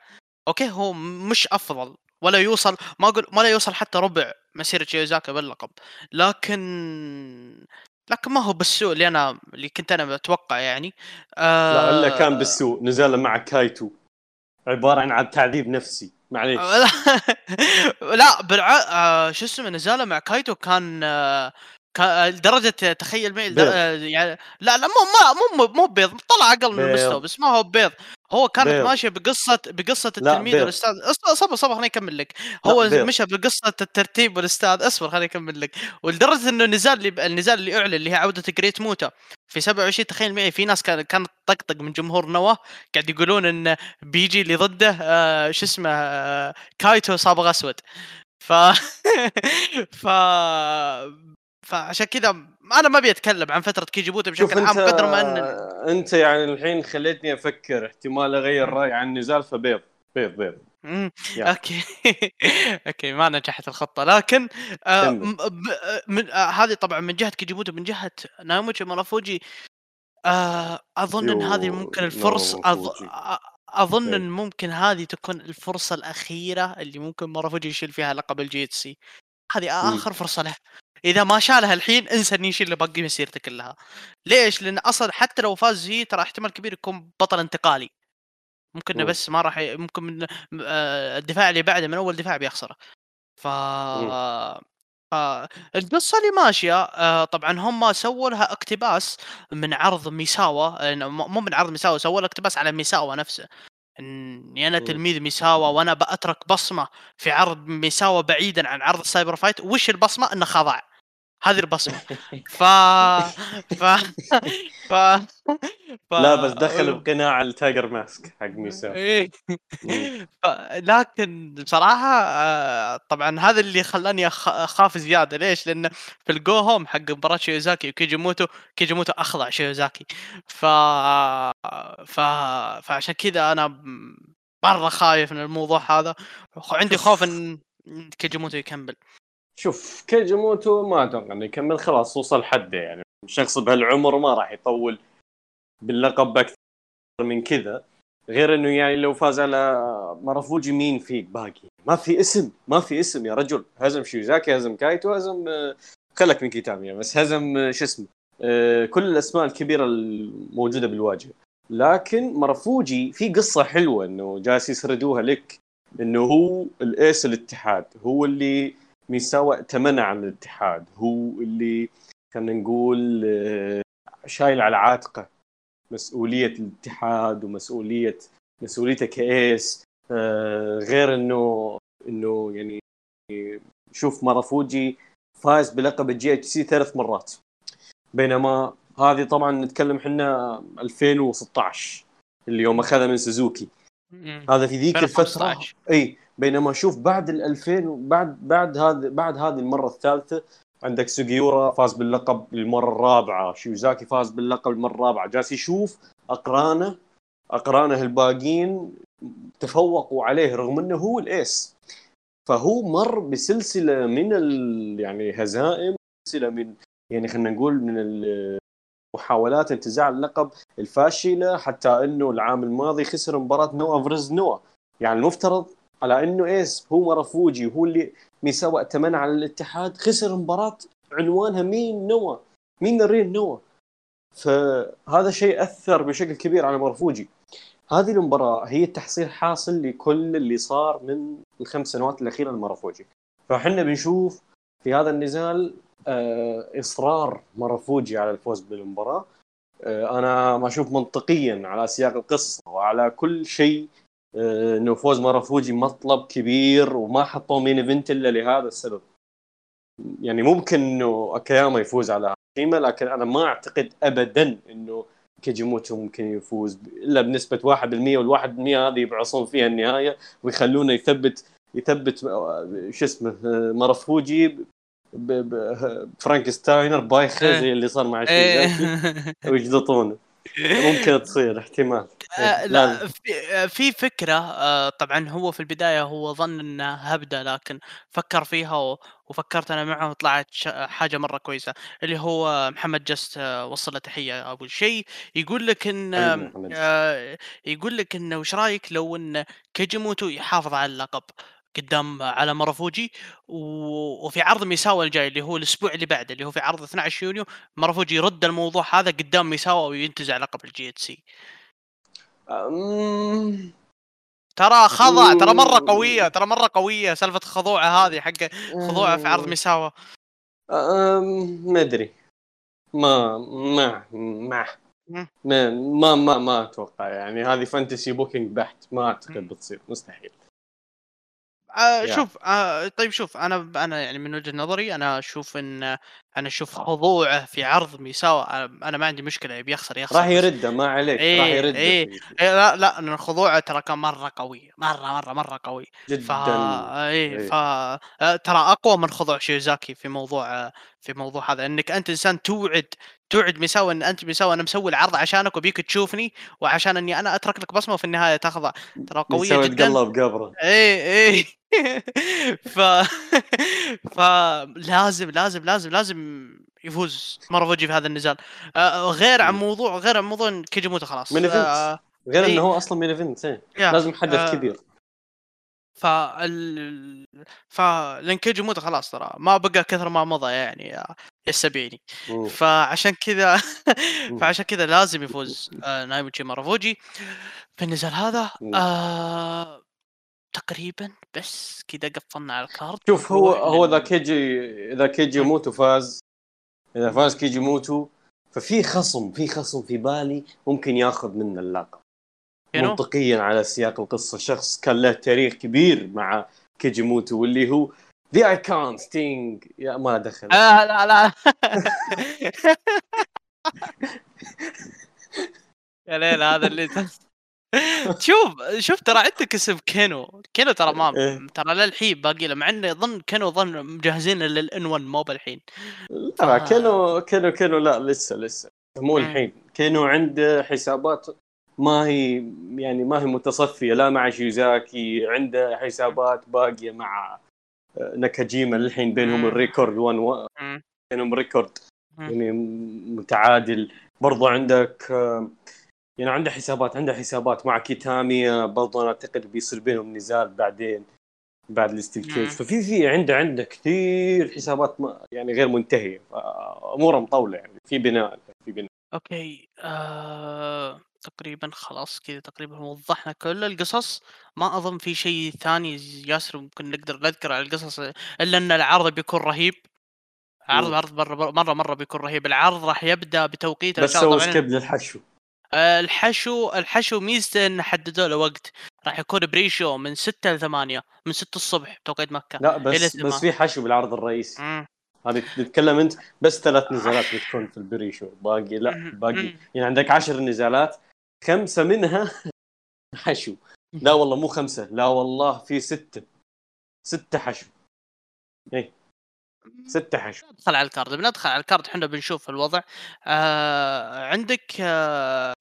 okay هو مش أفضل ولا يوصل ما أقول ولا يوصل حتى ربع مسيرة شيوزاكي باللقب. لكن لكن ما هو بالسوء اللي أنا اللي كنت أنا متوقع يعني. آه لا إلا كان بالسوء. نزاله مع كايتو. عبارة عن تعذيب نفسي. معليش. لا بالع آه، شو اسمه نزاله مع كايتو كان آه، كا- لدرجة تخيل معي. آه، يعني لا لا مو ما مو مو بيض. طلع أقل من. المستوى بس ما هو بيض. هو كانت. ماشية بقصة بقصة التلميذ. والأستاذ. اصبر صبر صبر خليني أكمل لك. هو. مشى بقصة الترتيب والأستاذ. أصبر خليني أكمل لك. ولدرجة إنه النزال اللي النزال اللي أعلن اللي هي عودة جريت موتا. في 27 تخيل معي في ناس كان كانت طقطق من جمهور نوا. قاعد يقولون إن بيجي اللي ضده آه شو اسمه آه كايتو صابغ أسود. ف ف فعشان كذا أنا ما أبي أتكلم عن فترة كيجي موتو بشكل عام قدر ما ان أنت يعني الحين خليتني أفكر احتمال أغير رايي عن النزال فبيض بيض بيض. يا. أوكي أوكي ما نجحت الخطة لكن آه ب- من آه هذه طبعا من جهة كيجي موتو من جهة نايوميتشي مارافوجي آه أظن إن هذه ممكن الفرصه أظ... مارافوجي. آه، أظن. إن ممكن هذه تكون الفرصة الأخيرة اللي ممكن مارافوجي يشيل فيها لقب ال GHC هذه. آخر فرصة له إذا ما شالها الحين انسى انه يشيل باقي مسيرته كلها. ليش؟ لأن أصلا حتى لو فاز فيه ترى احتمال كبير يكون بطل انتقالي. ممكن مم. بس ما راح ي... ممكن من آه، الدفاع اللي بعده من أول دفاع بيخسره. ف القصة اللي ماشية آه، طبعا هم سووا لها اقتباس من عرض ميساوا مو من عرض ميساوا سووا لها اقتباس على ميساوا نفسه. اني أنا. تلميذ ميساوا وأنا بأترك بصمة في عرض ميساوا بعيدا عن عرض ال CyberFight وش البصمة؟ إنه خضع. هذه البصمة. ف ف ف ف لا بس دخل بقناع ال Tiger Mask حق ميسا إيه. مم. ف- لكن بصراحة آه، طبعا هذا اللي خلاني أخاف زيادة. ليش؟ لأن في ال go home حق مباراة شيوزاكي وكيجيموتو كيجيموتو أخضع شيوزاكي. ف... ف... فعشان كذا أنا مرة خايف من الموضوع هذا. عندي خوف ان إن كيجيموتو يكمل. شوف كيجيموتو ما أتوقع انه يكمل خلاص وصل حده يعني. شخص بهالعمر ما راح يطول باللقب أكثر من كذا. غير إنه يعني لو فاز على مارافوجي مين فيك باقي؟ ما في اسم ما في اسم يا رجل. هزم شيوزاكي هزم كايتو هزم خلك من كيتاميا بس هزم شو اسمه كل الأسماء الكبيرة الموجودة بالواجهة. لكن مارافوجي في قصة حلوة إنه جالس يسردوها لك إنه هو الأيس الاتحاد هو اللي ميساوا تمنع عن الاتحاد. هو اللي خلينا نقول آه، شايل على عاتقه مسؤولية الاتحاد ومسؤولية مسؤوليته كإيس آه، غير إنه إنه يعني شوف مارافوجي فاز بلقب ال GHC ثلاث مرات. بينما هذه طبعا نتكلم إحنا 2016 اللي يوم أخذها من سوزوكي. هذا في ذيك الفترة 2015. إي بينما شوف بعد ال 2000 بعد بعد هذا بعد هذه المرة الثالثة عندك سوجيورا فاز باللقب للمره الرابعة شيوزاكي فاز باللقب للمره الرابعة. جالس يشوف أقرانه أقرانه الباقيين تفوقوا عليه رغم إنه هو الأيس. فهو مر بسلسلة من ال يعني هزائم سلسلة من يعني خلينا نقول من ال- محاولات انتزاع اللقب الفاشلة حتى إنه العام الماضي خسر مباراة نوا فرز نوا يعني المفترض على إنه إيس هو مرفوجي هو اللي ميساوا اتمنى على الاتحاد خسر مباراة عنوانها مين نوا مين الرين نوا فهذا شيء أثر بشكل كبير على مرفوجي هذه المباراة هي تحصيل حاصل لكل اللي صار من الخمس سنوات الأخيرة لمرفوجي فإحنا بنشوف في هذا النزال آه، إصرار مرفوجي على الفوز بالمباراة. آه، أنا ما أشوف منطقيا على سياق القصة وعلى كل شيء إنه فوز مرفوجي مطلب كبير وما حطوه مين ايفنت إلا لهذا السبب. يعني ممكن إنه اكاياما يفوز على هاشيما لكن أنا ما أعتقد ابدا إنه كيجيموتو ممكن يفوز. إلا بنسبة 1% وال1% هذه يبعصون فيها النهاية ويخلونه يثبت يثبت آه، شو اسمه آه، مرفوجي ب- ب- Frankensteiner بايخه إيه. زي اللي صار مع إيه. ويجلطونه. ممكن تصير احتمال. آه، إيه، لا لازم. في آه، في فكرة آه، طبعا هو في البداية هو ظن انها هبده لكن فكر فيها وفكرت أنا معه وطلعت حاجة مرة كويسة اللي هو محمد جست آه، وصل له تحية أول شيء يقول لك إن. آه، يقول لك انه وش رأيك لو إن كيجيموتو يحافظ على اللقب قدام على مرفوجي وفي عرض ميساوا الجاي اللي هو الأسبوع اللي بعده اللي هو في عرض 12 يونيو مرفوجي يرد الموضوع هذا قدام ميساوا وينتزع لقب ال GHC أم، ترى خضع ترى مرة قوية ترى مرة قوية سالفة الخضوعه هذه حق خضوعه في عرض ميساوا. أم، ما أدري. ما ما. ما. ما ما, ما أتوقع يعني. هذه fantasy booking بحت ما أعتقد بتصير. مستحيل. آه. شوف آه طيب شوف أنا أنا يعني من وجهة نظري أنا أشوف إن أنا أشوف خضوعه في عرض ميساوا أنا, أنا ما عندي مشكلة يبي يخسر يخسر راح يرده ما عليك راح إيه، يرده إيه. إيه لا لا إن خضوعه ترى كان مرة قوي مرة مرة مرة قوي ف جدا إيه إيه. ف آه، ترى أقوى من خضوع شيوزاكي في موضوع آه، في موضوع هذا إنك أنت إنسان توعد توعد ميساوا إن أنت ميساوا أنا مسوي العرض عشانك وبيك تشوفني وعشان إني أنا أترك لك بصمة وفي النهاية تخضع ترى قوية جدا يتقلب قبره إيه إيه ف فلازم لازم لازم لازم يفوز مارافوجي في هذا النزال آه غير عن. موضوع غير عن موضوع إن كيجيموتو خلاص من. آه غير. إنه هو أصلا main event إيه. يا، لازم حدث آه، كبير ف ال... ف لأن كيجيموتو خلاص ترى ما بقى كثر ما مضى يعني مم. فعشان كذا. فعشان كذا لازم يفوز ناوميتشي مارافوجي في النزال هذا. آه تقريبا بس كذا قفلنا على ال card شوف هو هو إذا كيجي إذا كيجي موتو فاز. إذا فاز كيجي موتو ففي خصم في خصم في بالي ممكن ياخذ منه اللقب؟ منطقيا على سياق القصة. شخص كان له تاريخ كبير مع كيجي موتو واللي هو the icon Sting يا ما دخل. آه لا لا. يا ليل هذا اللي شوف شوف ترى عندك اسم كينو كينو ترى ما إيه. ترى للحين باقي له مع إنه يظن كينو ظن مجهزين لل N 1 مو بالحين لا كينو كينو كينو لا لسه لسه مو. الحين كينو عنده حسابات ما هي يعني ما هي متصفية لا مع شيوزاكي عنده حسابات باقية مع آه، ناكاجيما للحين بينهم. ال record 1 و-. بينهم record. يعني متعادل برضو عندك آه، يعني عنده حسابات عنده حسابات مع كيتامي برضو أنا أعتقد بيصير بينهم نزال بعدين بعد الستيل مم. كيج ففي في عنده عنده كثير حسابات ما يعني غير منتهية. اموره مطوله يعني في بناء في بناء. okay آه... تقريبا خلاص كذا تقريبا وضحنا كل القصص. ما أظن في شيء ثاني ياسر ممكن نقدر نذكر على القصص إلا أن العرض بيكون رهيب. عرض. عرض مرة مرة مرة بيكون رهيب. العرض راح يبدأ بتوقيت بس سووا طبعاً- skip للحشو. آه، الحشو الحشو ميزته إنه حددوا له وقت. راح يكون pre-show من 6 ل 8 من 6 الصبح بتوقيت مكة لا بس بس في حشو بالعرض الرئيسي. هذه تتكلم أنت بس ثلاث آه. نزالات بتكون في ال pre-show. باقي لا باقي يعني عندك عشر نزالات خمسة منها حشو. لا والله مو خمسة لا والله في ستة. ستة حشو. إيه. 16 ندخل على ال card. بندخل على ال card إحنا بنشوف الوضع. آه عندك آه،,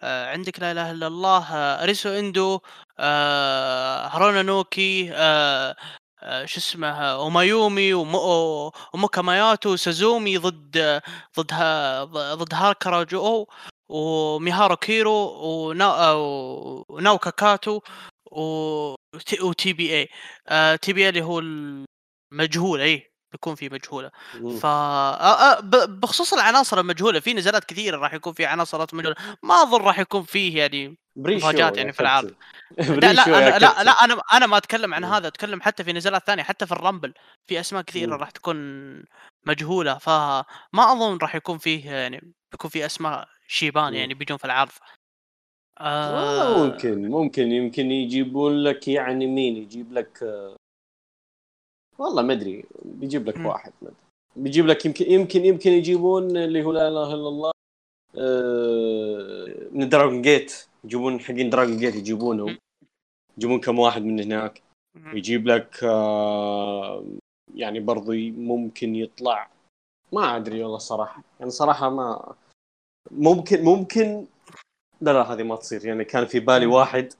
آه عندك لا إله إلا الله آه ريسو إندو آه هارونا نوكي آه, آه، شو اسمه أومايومي وموكا ماياتو سازومي ضد ضد ضد هاكرا جو وميهارو كيرو وناو كاكاتو وتي بي اي تي بي اي اللي هو المجهول اي بيكون في مجهولة. ف بخصوص العناصر المجهولة في نزالات كثيرة راح يكون في عناصرات مجهولة ما أظن راح يكون فيه يعني يا يعني في. العرض. لا لا أنا لا. لا أنا أنا ما أتكلم عن. هذا أتكلم حتى في نزالات ثانية حتى في الرامبل في أسماء كثيرة. راح تكون مجهولة فما أظن راح يكون فيه يعني بيكون في أسماء شيبان. يعني بيجون في العرض آه ممكن ممكن يمكن يجيبون لك يعني مين يجيب لك آه، والله ما أدري بيجيب لك مم. واحد ما أدري. بيجيب لك يمكن يمكن يمكن يجيبون اللي هو لا إله إلا الله آه، من دراجون جيت يجيبون حقين دراجون جيت يجيبونهم مم. يجيبون كم واحد من هناك. يجيب لك آه، يعني برضو ممكن يطلع ما أدري والله صراحة يعني صراحة ما ممكن ممكن لا لا هذه ما تصير يعني كان في بالي واحد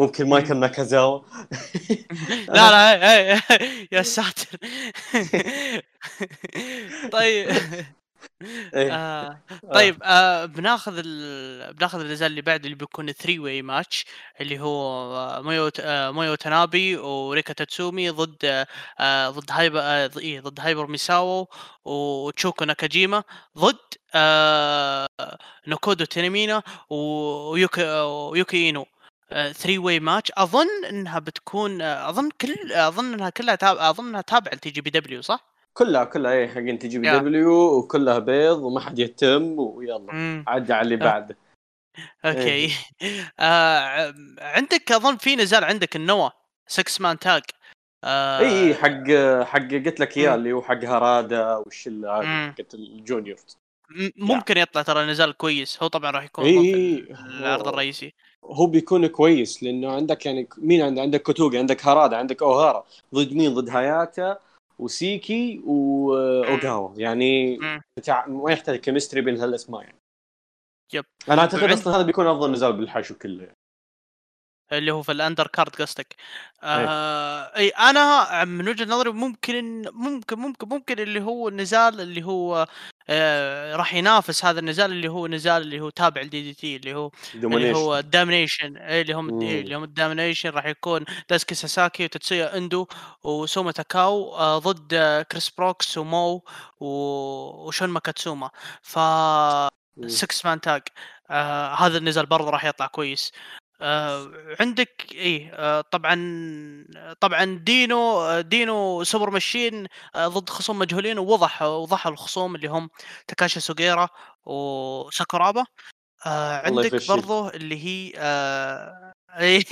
ممكن مايكل ناكازاوا لا لا هي هي يا ساتر. طيب. إيه. آه طيب آه بناخذ ال... بناخذ النزال اللي بعد اللي بيكون 3 way match اللي هو آه، مويو آه مويو تانابي وريكا تاتسومي ضد آه ضد هايبر آه إيه ضد هايبر ميساو وتشوكو ناكاجيما ضد آه نوكودو تينيمينا ويوكي ويوكي إينو. 3 واي ماتش أظن إنها بتكون أظن كل أظن إنها كلها تابع أظن إنها تابعة لتي جي بي دبليو صح؟ كلها كلها اي حقين تجي بي يا. دبليو وكلها بيض وما حد يهتم ويلا. عدى على اللي آه. بعده أوكي آه عندك أظن في نزال عندك النوا 6 مان تاج آه اي اي حق حق قلت لك إياه. اللي هو حق هرادا والشله هذه. حقت الجونيورز ممكن يطلع ترى نزال كويس هو طبعا راح يكون إي ضمن إي. العرض الرئيسي هو بيكون كويس لأنه عندك يعني مين عندك عندك كوتوغي عندك هرادا عندك أوهارا ضد مين ضد هاياتا وسيكي واوغاوا يعني مم. بتاع ما يحتاج chemistry بين هالأسماء يعني yep. أنا أعتقد وعند- أصلا هذا بيكون أفضل نزال بالحشو كله يعني. اللي هو في ال undercard قصدك آه إي أنا من وجهة نظري ممكن ممكن ممكن ممكن اللي هو النزال اللي هو آه راح ينافس هذا النزال اللي هو نزال اللي هو تابع ل DDT اللي هو اللي هو. ال Damnation اللي هم. إيه اللي هم ال Damnation راح يكون داسكي ساساكي وتتسويا إندو وسوما تاكاو آه ضد كريس بروكس ومو وشون ماكاتسوما ف مم. 6 man tag آه هذا النزال برضه راح يطلع كويس آه عندك إيه؟ آه طبعا طبعا دينو دينو Super Machine آه ضد خصوم مجهولين ووضح وضح الخصوم اللي هم تاكاشي سوغيرا وساكورابا. آه عندك. برضو اللي هي آه إيه،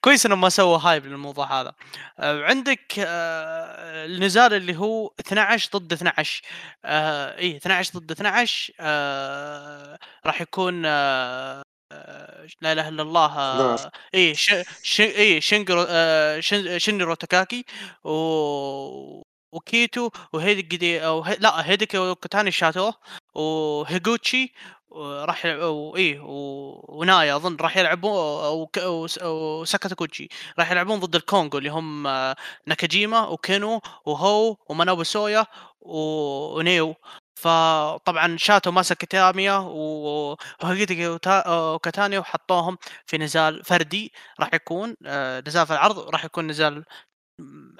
كويس إنهم ما سووا هايب للموضوع هذا. آه عندك آه النزال اللي هو 12 ضد 12 آه إيه 12 ضد 12 آه راح يكون آه، لا إله إلا الله 12. إيه ش... ش... إيه شينجرو آه شن... تاكاكي و وكيتو وهيدي أو هي... لا هيديكي وكاتاني شاتو وهيجوتشي راح و... ونايا أظن راح يلعبون وك... وس- وساكاتاكوتشي راح يلعبون ضد الكونغو اللي هم آه، ناكاجيما وكينو وهو ومانوبو سويا ونيو فطبعا شاتو ماسك كتاميا و- وهيديكي وتا- وكاتانيا وحطوهم في نزال فردي راح يكون آه، نزال في العرض راح يكون نزال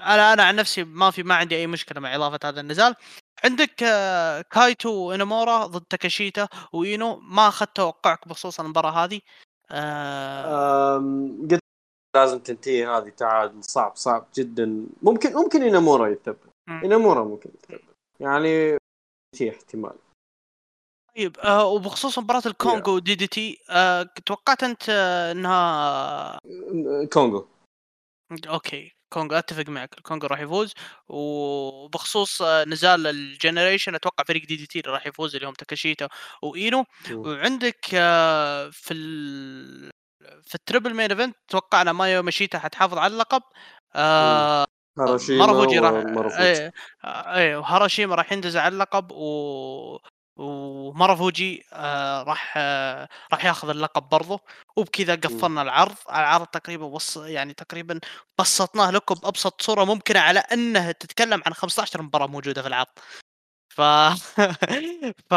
أنا أنا عن نفسي ما في ما عندي أي مشكلة مع إضافة هذا النزال. عندك آه، كايتو وانامورا ضد تاكاشيتا وإينو ما أخذت توقعك بخصوص المباراة هذه؟ آه قلت لازم تنتهي هذه تعادل صعب صعب جدا. ممكن ممكن إنامورا يثبت مم. إنامورا ممكن يثبت يعني في احتمال. طيب آه وبخصوص مباراة الكونغو و DDT آه توقعت أنت آه، إنها كونغو. okay كونغو أتفق معك الكونغو راح يفوز. وبخصوص آه، نزال ال generation أتوقع فريق DDT اللي راح يفوز اللي هم تاكاشيتا وإينو. وعندك آه، في ال... في ال triple main event توقعنا مايو ماشيتا حتحافظ على اللقب. آه هاروشيما مارافوجي راح ومارافوجي إيه إيه وهاراشيما راح يندزع على اللقب و ومارافوجي آه راح آه راح ياخذ اللقب برضه وبكذا قفلنا العرض. العرض تقريبا وص يعني تقريبا بسطناه لكم بأبسط صورة ممكنة على أنه تتكلم عن 15 مباراة موجودة في العرض. ف ف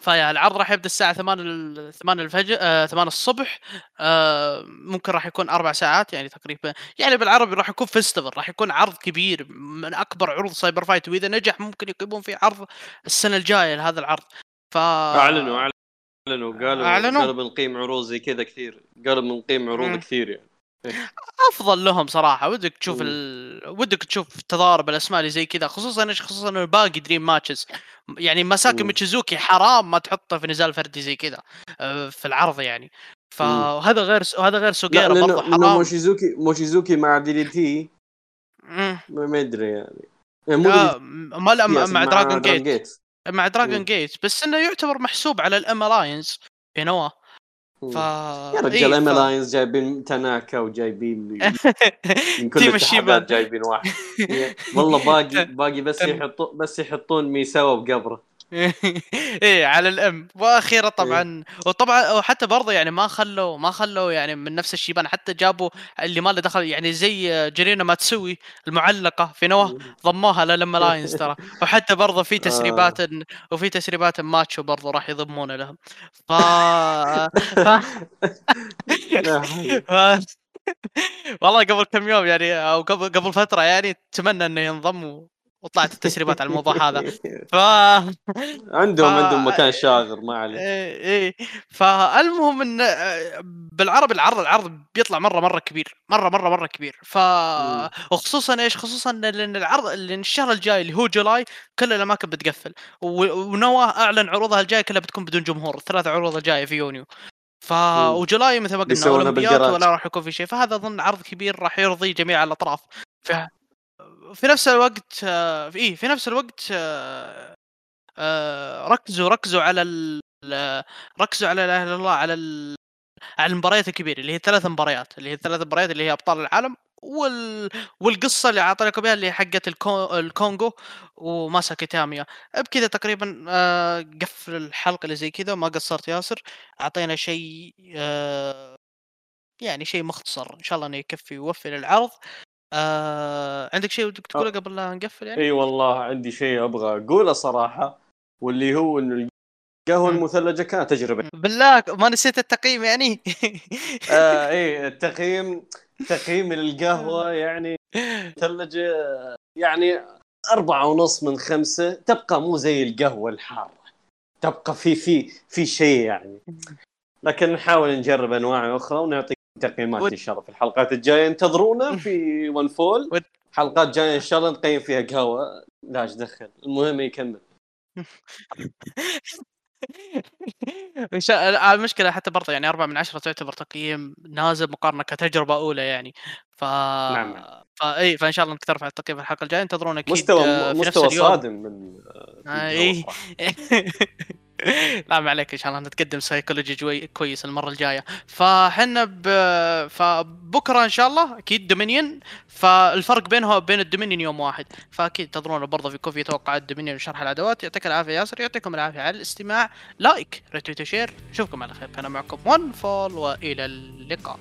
فيا العرض راح يبدأ الساعة 8 ال- 8 الفجر آه 8 الصبح آه ممكن راح يكون أربع ساعات يعني تقريبا يعني بالعربي راح يكون festival راح يكون عرض كبير من أكبر عروض CyberFight وإذا نجح ممكن يقيمون فيه عرض السنة الجاية لهذا العرض ف أعلنوا أعلنوا قالوا أعلنوا؟ قالوا بنقيم عروض زي كذا كثير قالوا بنقيم عروض مم. كثير يعني أفضل لهم صراحة ودك تشوف. ال... ودك تشوف تضارب الأسماء اللي زي كذا خصوصا إيش- خصوصا انه باقي dream matches يعني مساكي مم. ميتشيزوكي حرام ما تحطه في نزال فردي زي كذا آه، في العرض يعني. فهذا غير وهذا غير سوغيرا برضه حرام موشيزوكي موشيزوكي مع دي دي تي. ما أدري يعني يعني مو دي ما لا مع, دراجون جيت مع دراجون. جيت بس إنه يعتبر محسوب على الام الاينس في نوا مم. ف يا رجال أم لاينز جايبين تناكا وجايبين من كل. الاتحادات جايبين واحد. والله باقي باقي بس يحطون بس يحطون ميساوا بقبره. إيه على الأم. وأخيرا طبعا وطبعا وحتى برضه يعني ما خلوا ما خلوا يعني من نفس الشيبان حتى جابوا اللي ما له دخل يعني زي جرينا ماتسوي المعلقة في نوا ضموها للما لاينز ترى. وحتى برضه في تسريبات وفي تسريبات ماتشو برضه راح يضمونه لهم. ف, ف... والله قبل كم يوم يعني أو قبل قبل فترة يعني أتمنى إنه ينضم. وطلعت التسريبات على الموضوع هذا. ف عندهم ف- عندهم مكان شاغر ما عليه إيه إيه. فالمهم إن بالعربي العرض العرض بيطلع مرة مرة كبير. مرة مرة مرة كبير. ف مم. وخصوصا إيش؟ خصوصا لأن العرض لأن الشهر الجاي اللي هو جولاي كل الأماكن بتقفل. و- ونواه أعلن عروضها الجاية كلها بتكون بدون جمهور. الثلاث عروض الجاية في يونيو. ف. وجولاي مثل ما قلنا أولمبيات. ولا راح يكون في شيء. فهذا أظن عرض كبير راح يرضي جميع الأطراف. ف... في نفس الوقت آه، في إيه في نفس الوقت آه، آه، ركزوا ركزوا على ركزوا على لا إله إلا الله على. على المباريات الكبيرة اللي هي ثلاث مباريات اللي هي الثلاث مباريات اللي هي أبطال العالم وال... والقصة اللي اعطيناكم إياها اللي حقت الكو... الكونغو وماسا كيتاميا بكذا تقريبا آه، قفل الحلقة اللي زي كذا ما قصرت ياسر أعطينا شيء آه، يعني شيء مختصر إن شاء الله إنه يكفي ويوفي للعرض آه، عندك شيء ودك تقوله قبل لا نقفل يعني؟ إي والله عندي شيء أبغى أقوله صراحة واللي هو إنه القهوة. المثلجة كانت تجربة. بالله ما نسيت التقييم يعني؟ آه إي التقييم تقييم للقهوه يعني مثلجة يعني أربعة ونص من خمسة تبقى مو زي القهوة الحارة تبقى في في في شيء يعني. لكن نحاول نجرب أنواع أخرى ونعطيكم تقييمات ود- إن شاء الله في الحلقات الجاية. انتظرونا في One Fall ود- حلقات جاية إن شاء الله نقيم فيها قهوة. لا إيش دخل. المهم يكمل. الله المشكلة حتى برضه يعني أربعة من عشرة تعتبر تقييم نازل مقارنة كتجربة أولى يعني. ف نعم. فاي فإن شاء الله نكتر في التقييم في الحلقة الجاية. انتظرونا أكيد مستوى آه، في نفس مستوى اليوم. صادم من آه، في لا ما عليك إن شاء الله نتقدم سايكولوجي كويس المرة الجاية. فحنا ب... فبكرة إن شاء الله أكيد Dominion فالفرق بينها وبين ال Dominion يوم واحد. فأكيد تنتظرونا برضه في توقعات Dominion وشرح الأدوات. يعطيك العافية ياسر يعطيكم العافية على الاستماع. like retweet و share نشوفكم على خير. كان معكم One Fall وإلى اللقاء.